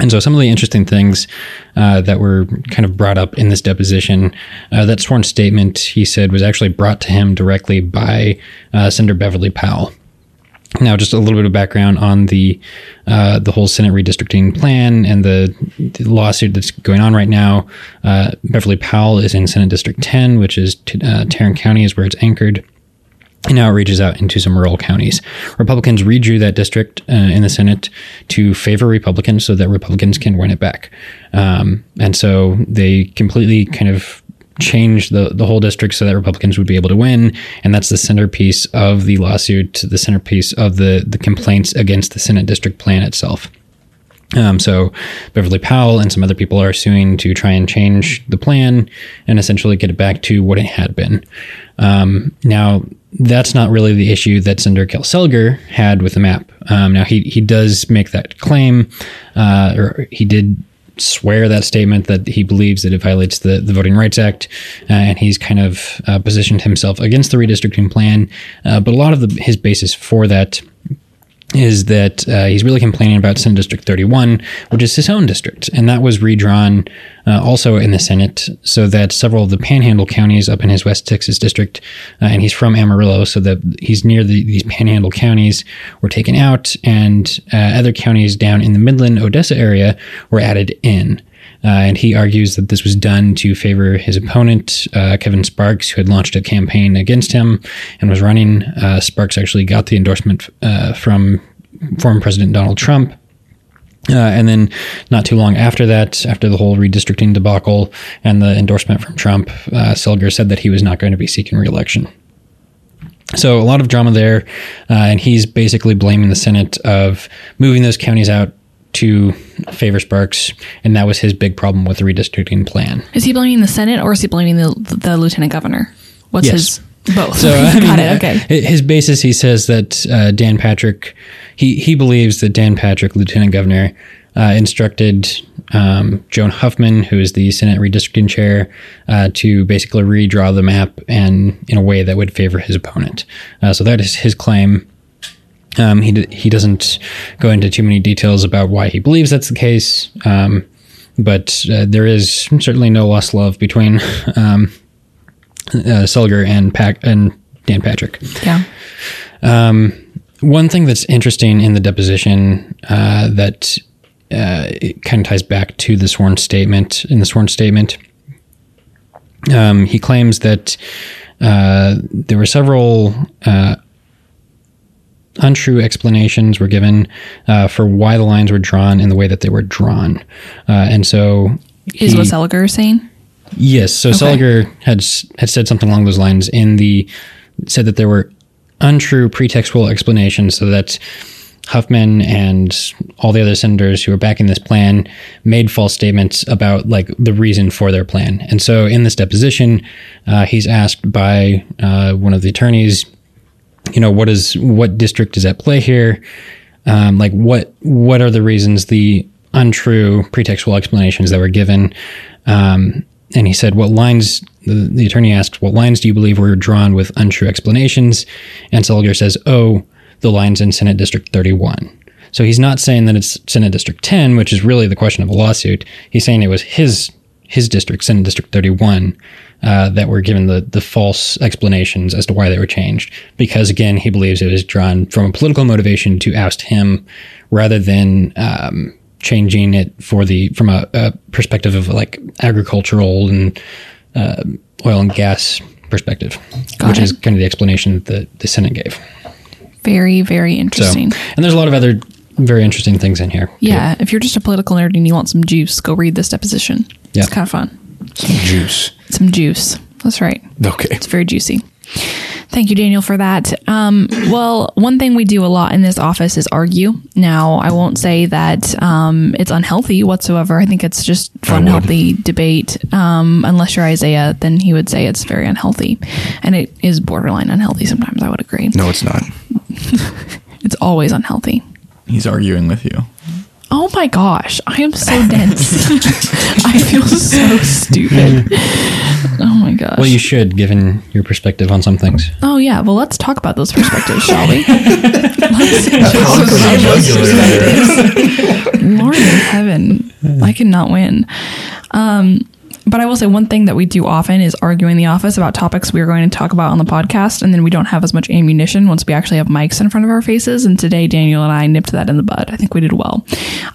And so some of the interesting things uh, that were kind of brought up in this deposition, uh, that sworn statement he said was actually brought to him directly by uh, Senator Beverly Powell. Now, just a little bit of background on the uh, the whole Senate redistricting plan and the, the lawsuit that's going on right now. Uh, Beverly Powell is in Senate District 10, which is t- uh, Tarrant County, is where it's anchored. And now it reaches out into some rural counties. Republicans redrew that district uh, in the Senate to favor Republicans so that Republicans can win it back. Um, and so they completely kind of changed the, the whole district so that Republicans would be able to win. And that's the centerpiece of the lawsuit, the centerpiece of the, the complaints against the Senate district plan itself. Um, so Beverly Powell and some other people are suing to try and change the plan and essentially get it back to what it had been. Um, now, that's not really the issue that Senator Kel Seliger had with the map. Um, now, he, he does make that claim, uh, or he did swear that statement that he believes that it violates the, the Voting Rights Act, uh, and he's kind of uh, positioned himself against the redistricting plan. Uh, but a lot of the, his basis for that is that uh, he's really complaining about Senate District 31, which is his own district. And that was redrawn uh, also in the Senate so that several of the panhandle counties up in his West Texas district, uh, and he's from Amarillo, so that he's near the, these panhandle counties, were taken out, and uh, other counties down in the Midland, Odessa area were added in. Uh, and he argues that this was done to favor his opponent, uh, Kevin Sparks, who had launched a campaign against him and was running. Uh, Sparks actually got the endorsement from former President Donald Trump. Uh, and then, not too long after that, after the whole redistricting debacle and the endorsement from Trump, uh, Seliger said that he was not going to be seeking reelection. So a lot of drama there, uh, and he's basically blaming the Senate of moving those counties out to favor Sparks, and that was his big problem with the redistricting plan. Is he blaming the Senate or is he blaming the the lieutenant governor? What's Yes. his both? So I mean, it. Okay. uh, His basis, he says that uh, Dan Patrick, he he believes that Dan Patrick, Lieutenant Governor, uh, instructed um, Joan Huffman, who is the Senate redistricting chair, uh, to basically redraw the map and in a way that would favor his opponent. Uh, so that is his claim. Um, he d- he doesn't go into too many details about why he believes that's the case, um, but uh, there is certainly no lost love between um, uh, Seliger and Pack and Dan Patrick. Yeah. One thing that's interesting in the deposition uh, that uh, it kind of ties back to the sworn statement. In the sworn statement, um, he claims that uh, there were several uh, untrue explanations were given uh, for why the lines were drawn in the way that they were drawn, uh, and so Is he- what Seliger is saying? Yes. So Okay. Seliger had had said something along those lines in the said that there were untrue pretextual explanations, so that Huffman and all the other senators who were backing this plan made false statements about like the reason for their plan. And so in this deposition, uh, he's asked by uh, one of the attorneys, you know, what is what district is at play here? Um, like what what are the reasons the untrue pretextual explanations that were given? Um, and he said, "What lines?" The, the attorney asked, "What lines do you believe were drawn with untrue explanations?" And Seliger says, "Oh, the lines in Senate District 31." So he's not saying that it's Senate District 10, which is really the question of a lawsuit. He's saying it was his his district, Senate District 31, uh, that were given the the false explanations as to why they were changed. Because again, he believes it was drawn from a political motivation to oust him, rather than um, changing it for the from a, a perspective of like agricultural and uh, oil and gas perspective, which it. is kind of the explanation that the, the Senate gave. Very, very So, interesting. and there's a lot of other very interesting things in here. yeah. If you're just a political nerd and you want some juice, go read this deposition. Yeah. It's kind of fun. Some juice. Some juice. That's right. Okay. It's very juicy. Thank you, Daniel, for that. Um, well, one thing we do a lot in this office is argue. Now, I won't say that um, it's unhealthy whatsoever. I think it's just fun, would. healthy debate. Um, unless you're Isaiah, then he would say it's very unhealthy. And it is borderline unhealthy sometimes, I would agree. No, it's not. It's always unhealthy. He's arguing with you. Oh my gosh, I am so dense. I feel so stupid. Oh my gosh. Well, you should, given your perspective on some things. Oh yeah, well let's talk about those perspectives, shall we? Lord in heaven, I cannot win. Um, but I will say one thing that we do often is argue in the office about topics we are going to talk about on the podcast, and then we don't have as much ammunition once we actually have mics in front of our faces. And today, Daniel and I nipped that in the bud. I think we did well.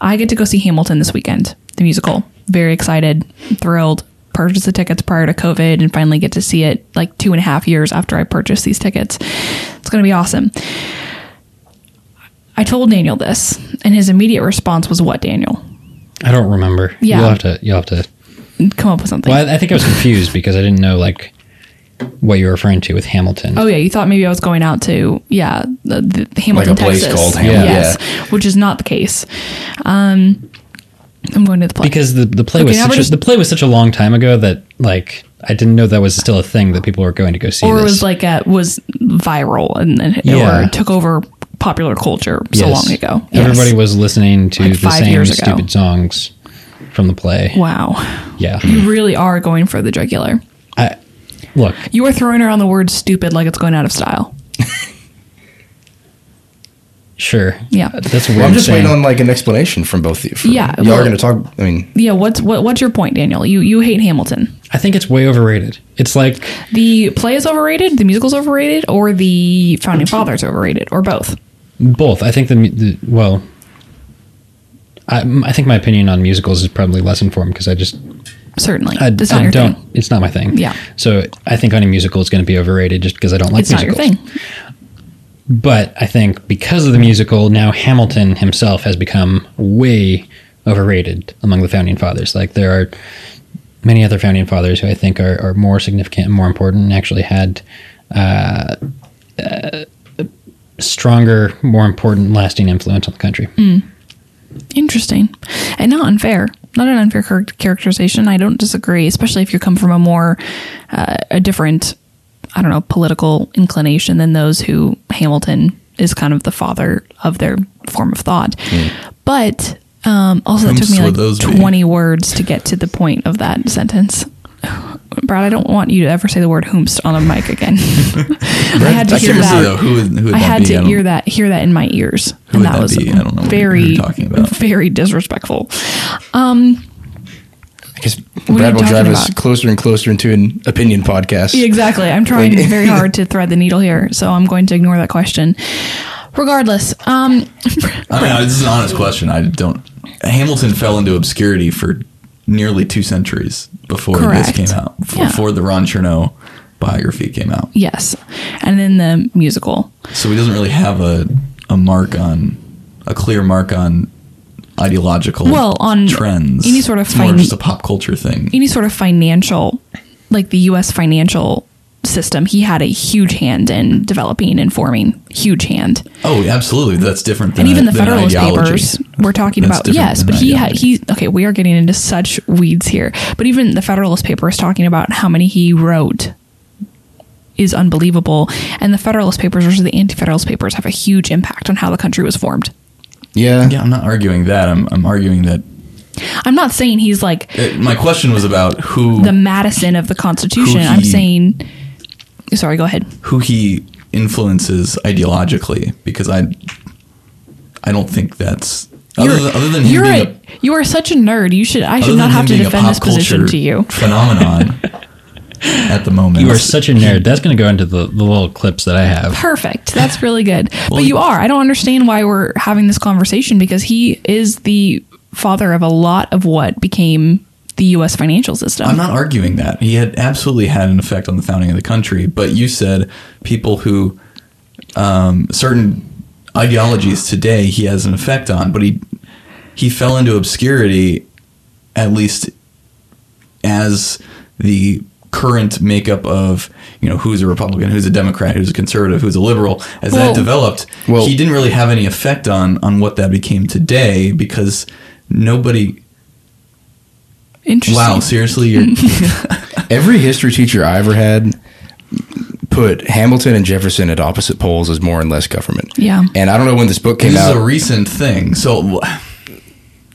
I get to go see Hamilton this weekend, the musical. Very excited, thrilled. Purchased the tickets prior to COVID and finally get to see it like two and a half years after I purchased these tickets. It's going to be awesome. I told Daniel this, and his immediate response was, "What, Daniel? I don't remember. Yeah. You'll have to. You'll have to. Come up with something." Well, I, I think I was confused because I didn't know like what you were referring to with Hamilton. Oh yeah, you thought maybe I was going out to yeah the, the Hamilton, Like a place Texas. called Hamilton. yes, which is not the case. Um, I'm going to the play because the the play Okay, was such we're a, the play was such a long time ago that like I didn't know that was still a thing that people were going to go see. or it this. was like a, was viral and then Yeah. or took over popular culture so Yes. long ago. Yes. Everybody was listening to Like the same stupid songs from the play. Wow, Yeah. you really are going for the jugular. I, look, You are throwing around the word "stupid" like it's going out of style. sure. Yeah. That's weird Well, I'm just saying. waiting on like an explanation from both of you. For, Yeah, y'all well- are going to talk. I mean, Yeah, what's what, what's your point, Daniel? You you hate Hamilton. I think it's way overrated. It's like The play is overrated, the musical's overrated, or the founding fathers overrated, or both. both. I think the, the well, I, I think my opinion on musicals is probably less informed because I just Certainly, I, it's not I don't. thing. It's not my thing. Yeah. So I think any musical is going to be overrated just because I don't like It's not your musicals. thing. but I think because of the musical, now Hamilton himself has become way overrated among the founding fathers. Like there are many other founding fathers who I think are, are more significant and more important and actually had uh, uh, stronger, more important, lasting influence on the country. Interesting. And not unfair. Not an unfair char- characterization. I don't disagree, especially if you come from a more, uh, a different, I don't know, political inclination than those who Hamilton is kind of the father of their form of thought. But um, also, it took me like would those be? 20 words to get to the point of that sentence. Brad, I don't want you to ever say the word "whomst" on a mic again. I had to I hear that. though. Who would, who would I had to don't- hear that hear that in my ears, Who and that that was be? I don't know very about. very disrespectful. I guess Brad will drive us closer and closer into an opinion podcast. Exactly. I'm trying very hard to thread the needle here, so I'm going to ignore that question. Regardless, um, I mean, this is an honest question. I don't. Hamilton fell into obscurity for nearly two centuries before Correct. this came out. Before, Yeah. before the Ron Chernow biography came out, yes, and then the musical. so he doesn't really have a a mark on a clear mark on ideological Well, on trends. any sort of fin- just a pop culture thing. Any sort of financial, like the U.S. financial system, he had a huge hand in developing and forming. Huge hand. Oh, absolutely. That's different. Than and even the than Federalist ideology. Papers we're talking That's about. Yes, but he had he okay. We are getting into such weeds here, but even the Federalist Papers talking about how many he wrote is unbelievable. And the Federalist Papers versus the Anti-Federalist Papers have a huge impact on how the country was formed. Yeah. Yeah, I'm not arguing that. I'm I'm arguing that. I'm not saying he's like uh, my question was about who the Madison of the Constitution. Who I'm saying, sorry, go ahead. who he influences ideologically because I I don't think that's other You're, than, other than him you're being a, you are such a nerd. You should I should not have to defend this position to you. phenomenon at the moment. You are such a nerd. That's going to go into the, the little clips that I have. Perfect. That's really good. Well, but you are. I don't understand why we're having this conversation because he is the father of a lot of what became the U.S. financial system. I'm not arguing that. He had absolutely had an effect on the founding of the country, but you said people who um, certain ideologies today he has an effect on, but he he fell into obscurity at least as the current makeup of you know who's a Republican, who's a Democrat, who's a conservative, who's a liberal. As Well- that developed, Well- he didn't really have any effect on on what that became today because nobody. Interesting. Wow, seriously, you're, Every history teacher I ever had put Hamilton and Jefferson at opposite poles as more and less government. Yeah. And I don't know when this book came this is a recent thing. So,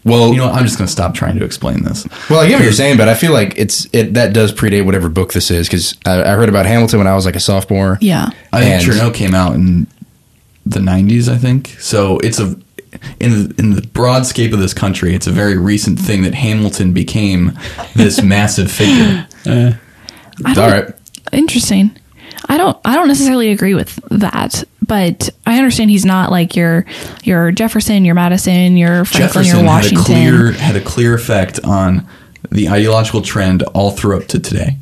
well, you know, what, I'm just going to stop trying to explain this. well, I get what you're saying, but I feel like it's it that does predate whatever book this is because I, I heard about Hamilton when I was like a sophomore. yeah. I think And- Chernow came out in the 90s, I think. So it's a in the, in the broad scape of this country, it's a very recent thing that Hamilton became this massive figure. Uh, I All. Interesting. I don't. I don't necessarily agree with that, but I understand he's not like your your Jefferson, your Madison, your Franklin, Jefferson your had a Washington. clear had a clear effect on the ideological trend all through up to today.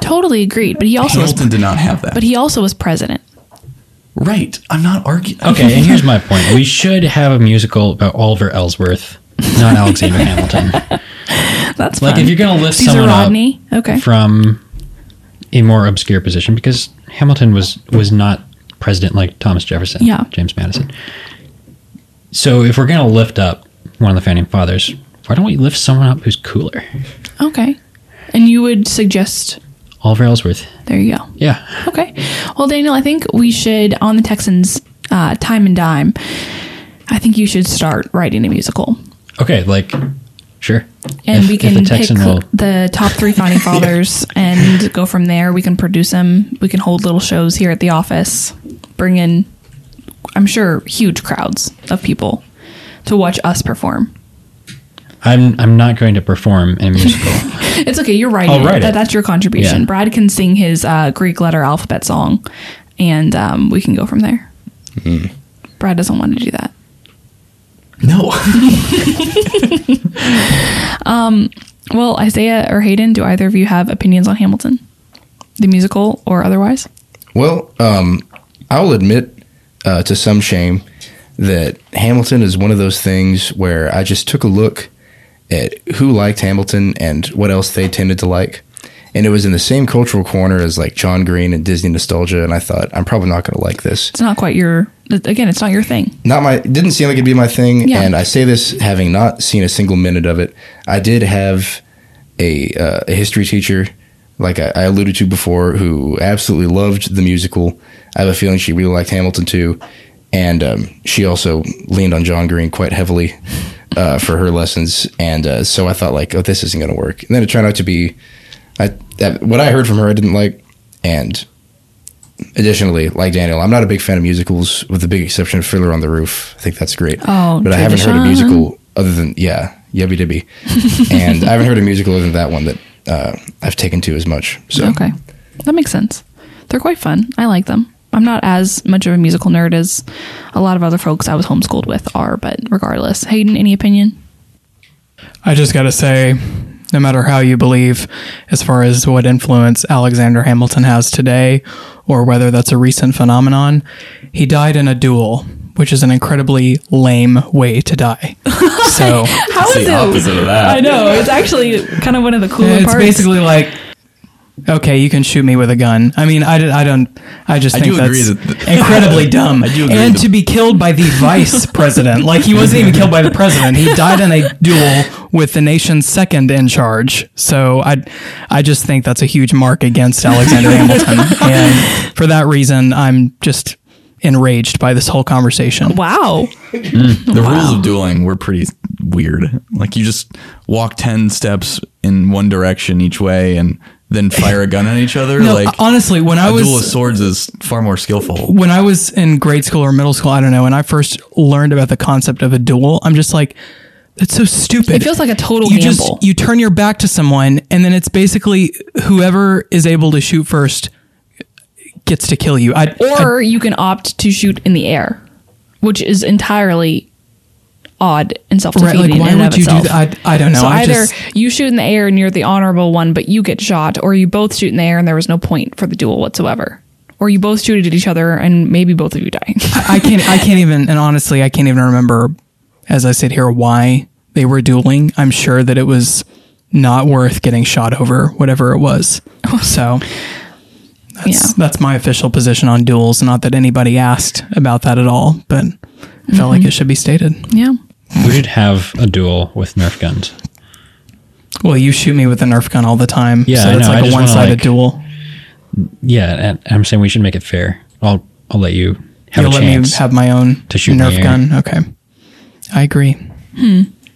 totally agreed. But he also was, Hamilton did not have that. but he also was president. Right. I'm not arguing. Okay, and here's my point. We should have a musical about Oliver Ellsworth, not Alexander Hamilton. That's Like fun. if you're going to lift Caesar someone Rodney. up Okay. from a more obscure position, because Hamilton was was not president like Thomas Jefferson, Yeah. James Madison. So if we're going to lift up one of the founding fathers, why don't we lift someone up who's cooler? Okay. And you would suggest Oliver Ellsworth. there you go. Yeah. Okay. Well, Daniel, I think we should on the Texans uh, time and dime. I think you should start writing a musical, Okay, like sure. and If- we can pick will- the top three founding fathers and go from there. We can produce them. We can hold little shows here at the office. Bring in, I'm sure, huge crowds of people to watch us perform. I'm I'm not going to perform in a musical. It's okay. You're writing. I'll it. write That- that's your contribution. Yeah. Brad can sing his uh, Greek letter alphabet song, and um, we can go from there. Hmm. Brad doesn't want to do that. No. um, Well, Isaiah or Hayden, do either of you have opinions on Hamilton, the musical or otherwise? Well, um, I'll admit uh, to some shame, that Hamilton is one of those things where I just took a look at who liked Hamilton and what else they tended to like. And it was in the same cultural corner as like John Green and Disney nostalgia. And I thought, I'm probably not going to like this. It's not quite your. Again, it's not your thing. Not my, it didn't seem like it'd be my thing. Yeah. And I say this having not seen a single minute of it. I did have a, uh, a history teacher, like I, I alluded to before, who absolutely loved the musical. I have a feeling she really liked Hamilton too. And um, she also leaned on John Green quite heavily uh, for her lessons. And uh, so I thought, like, oh, this isn't going to work. And then it turned out to be I, that, what I heard from her, I didn't like. And additionally, like Daniel, I'm not a big fan of musicals, with the big exception of Fiddler on the Roof. I think that's great. Oh, but I haven't heard a musical other than yeah, Yubby Dibby, and I haven't heard a musical other than that one that uh, I've taken to as much. So Okay. That makes sense. They're quite fun. I like them. I'm not as much of a musical nerd as a lot of other folks I was homeschooled with are, but regardless. Hayden, any opinion? I just got to say, no matter how you believe, as far as what influence Alexander Hamilton has today, or whether that's a recent phenomenon, he died in a duel, which is an incredibly lame way to die. So How It's the opposite of that. I know. It's actually kind of one of the cooler it's parts. basically like, okay, you can shoot me with a gun. I mean, I, d- I don't, I just I think do that's agree that- incredibly dumb. I do agree and to be killed by the vice president, like he wasn't even killed by the president. He died in a duel with the nation's second in charge. So I, I just think that's a huge mark against Alexander Hamilton, and for that reason, I'm just enraged by this whole conversation. wow. Hmm. The rules of dueling were pretty weird. Like you just walk 10 steps in one direction each way and then fire a gun at each other. No, like honestly, when I a was duel of swords is far more skillful. when I was in grade school or middle school, I don't know, when I first learned about the concept of a duel, I'm just like, that's so stupid. It feels like a total you gamble. just you turn your back to someone, and then it's basically whoever is able to shoot first gets to kill you. I, or you can opt to shoot in the air, which is entirely odd and I- right, self-defeating like why would of you do itself. that? I, I don't know. So I either just, you shoot in the air and you're the honorable one, but you get shot, or you both shoot in the air and there was no point for the duel whatsoever, or you both shoot at each other and maybe both of you die. I can't. I can't even. And honestly, I can't even remember, as I sit here, why they were dueling. I'm sure that it was not worth getting shot over, whatever it was. So. That's, Yeah. that's my official position on duels. Not that anybody asked about that at all, but I felt like mm-hmm. it should be stated. yeah. We should have a duel with Nerf guns. Well, you shoot me with a Nerf gun all the time. Yeah, so I it's know. Like a one-sided like, duel. Yeah, and I'm saying we should make it fair. I'll I'll let you have You'll a let me have my own to shoot Nerf gun. Okay, I agree.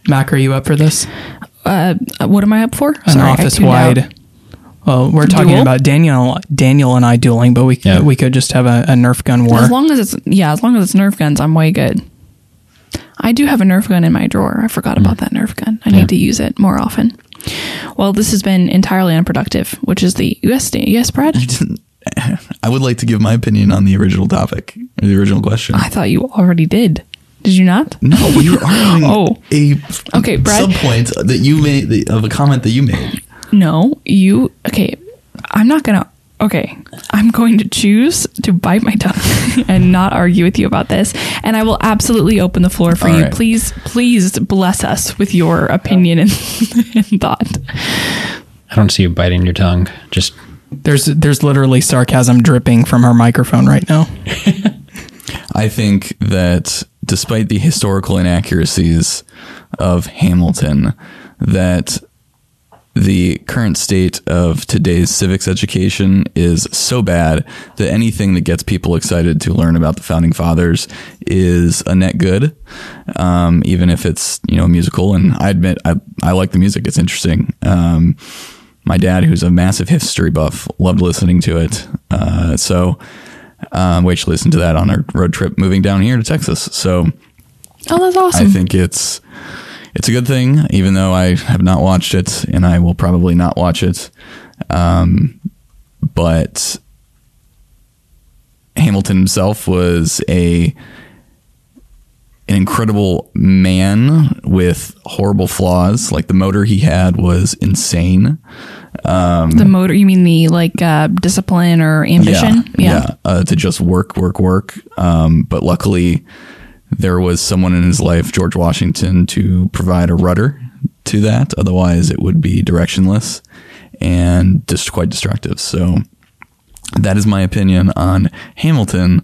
Mac, are you up for this? Uh, what am I up for? An office wide. Well, we're talking Duel? about Daniel, Daniel and I dueling, but we Yeah. we could just have a, a Nerf gun war. As long as it's yeah, as long as it's Nerf guns, I'm way good. I do have a Nerf gun in my drawer. I forgot about mm. that Nerf gun. I Yeah. need to use it more often. Well, this has been entirely unproductive, which is the US yes, Brad. I would like to give my opinion on the original topic, or the original question. I thought you already did. Did you not? no, we were arguing Oh. a Okay, Brad. subpoint that you made the, of a comment that you made. No, you okay. I'm not gonna okay. I'm going to choose to bite my tongue and not argue with you about this. And I will absolutely open the floor for All you. right. Please, please bless us with your opinion and, and thought. I don't see you biting your tongue. Just There's there's literally sarcasm dripping from her microphone right now. I think that despite the historical inaccuracies of Hamilton, that the current state of today's civics education is so bad that anything that gets people excited to learn about the founding fathers is a net good, um, even if it's you know a musical. And I admit I I like the music; it's interesting. Um, my dad, who's a massive history buff, loved listening to it. Uh, so um, we actually listened to that on our road trip moving down here to Texas. So Oh, that's awesome. I think it's it's a good thing, even though I have not watched it, and I will probably not watch it. Um, but Hamilton himself was a an incredible man with horrible flaws. Like the motor he had was insane. Um, the motor, you mean the like uh, discipline or ambition? yeah, uh, to just work, work, work. Um, but luckily, there was someone in his life, George Washington, to provide a rudder to that. Otherwise, it would be directionless and just quite destructive. So. That is my opinion on Hamilton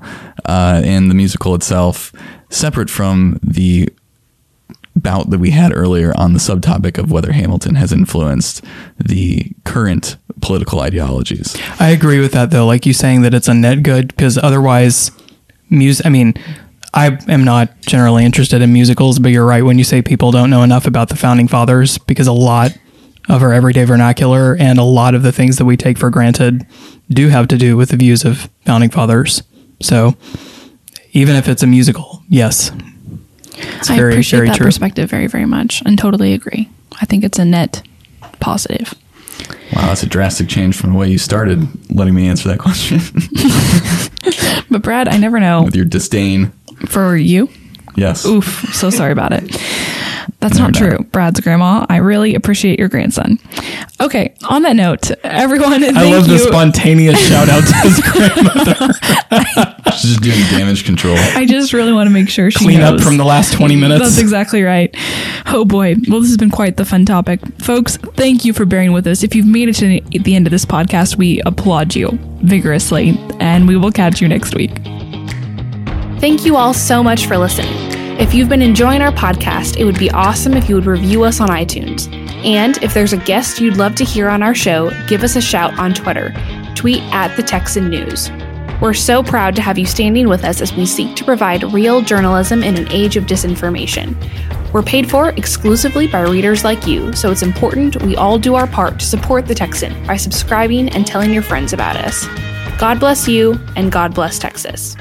uh, and the musical itself, separate from the bout that we had earlier on the subtopic of whether Hamilton has influenced the current political ideologies. I agree with that though. Like you saying that it's a net good because otherwise, music. I mean, I am not generally interested in musicals, but you're right when you say people don't know enough about the founding fathers because a lot of our everyday vernacular and a lot of the things that we take for granted do have to do with the views of founding fathers. So even if it's a musical, yes, it's I very, appreciate very that true. perspective very, very much and totally agree. I think it's a net positive. Wow, that's a drastic change from the way you started letting me answer that question But Brad, I never know with your disdain. For you. Yes. Oof, so sorry about it. That's not true. Brad's grandma, I really appreciate your grandson. Okay, on that note, everyone, thank I love you. the spontaneous shout out to his grandmother. She's just doing damage control. I just really want to make sure she Clean up from the last 20 minutes. That's exactly right. Oh boy. Well, this has been quite the fun topic. Folks, thank you for bearing with us. If you've made it to the end of this podcast, we applaud you vigorously, and we will catch you next week. Thank you all so much for listening. If you've been enjoying our podcast, it would be awesome if you would review us on iTunes. And if there's a guest you'd love to hear on our show, give us a shout on Twitter. Tweet at the Texan News. We're so proud to have you standing with us as we seek to provide real journalism in an age of disinformation. We're paid for exclusively by readers like you, so it's important we all do our part to support the Texan by subscribing and telling your friends about us. God bless you, and God bless Texas.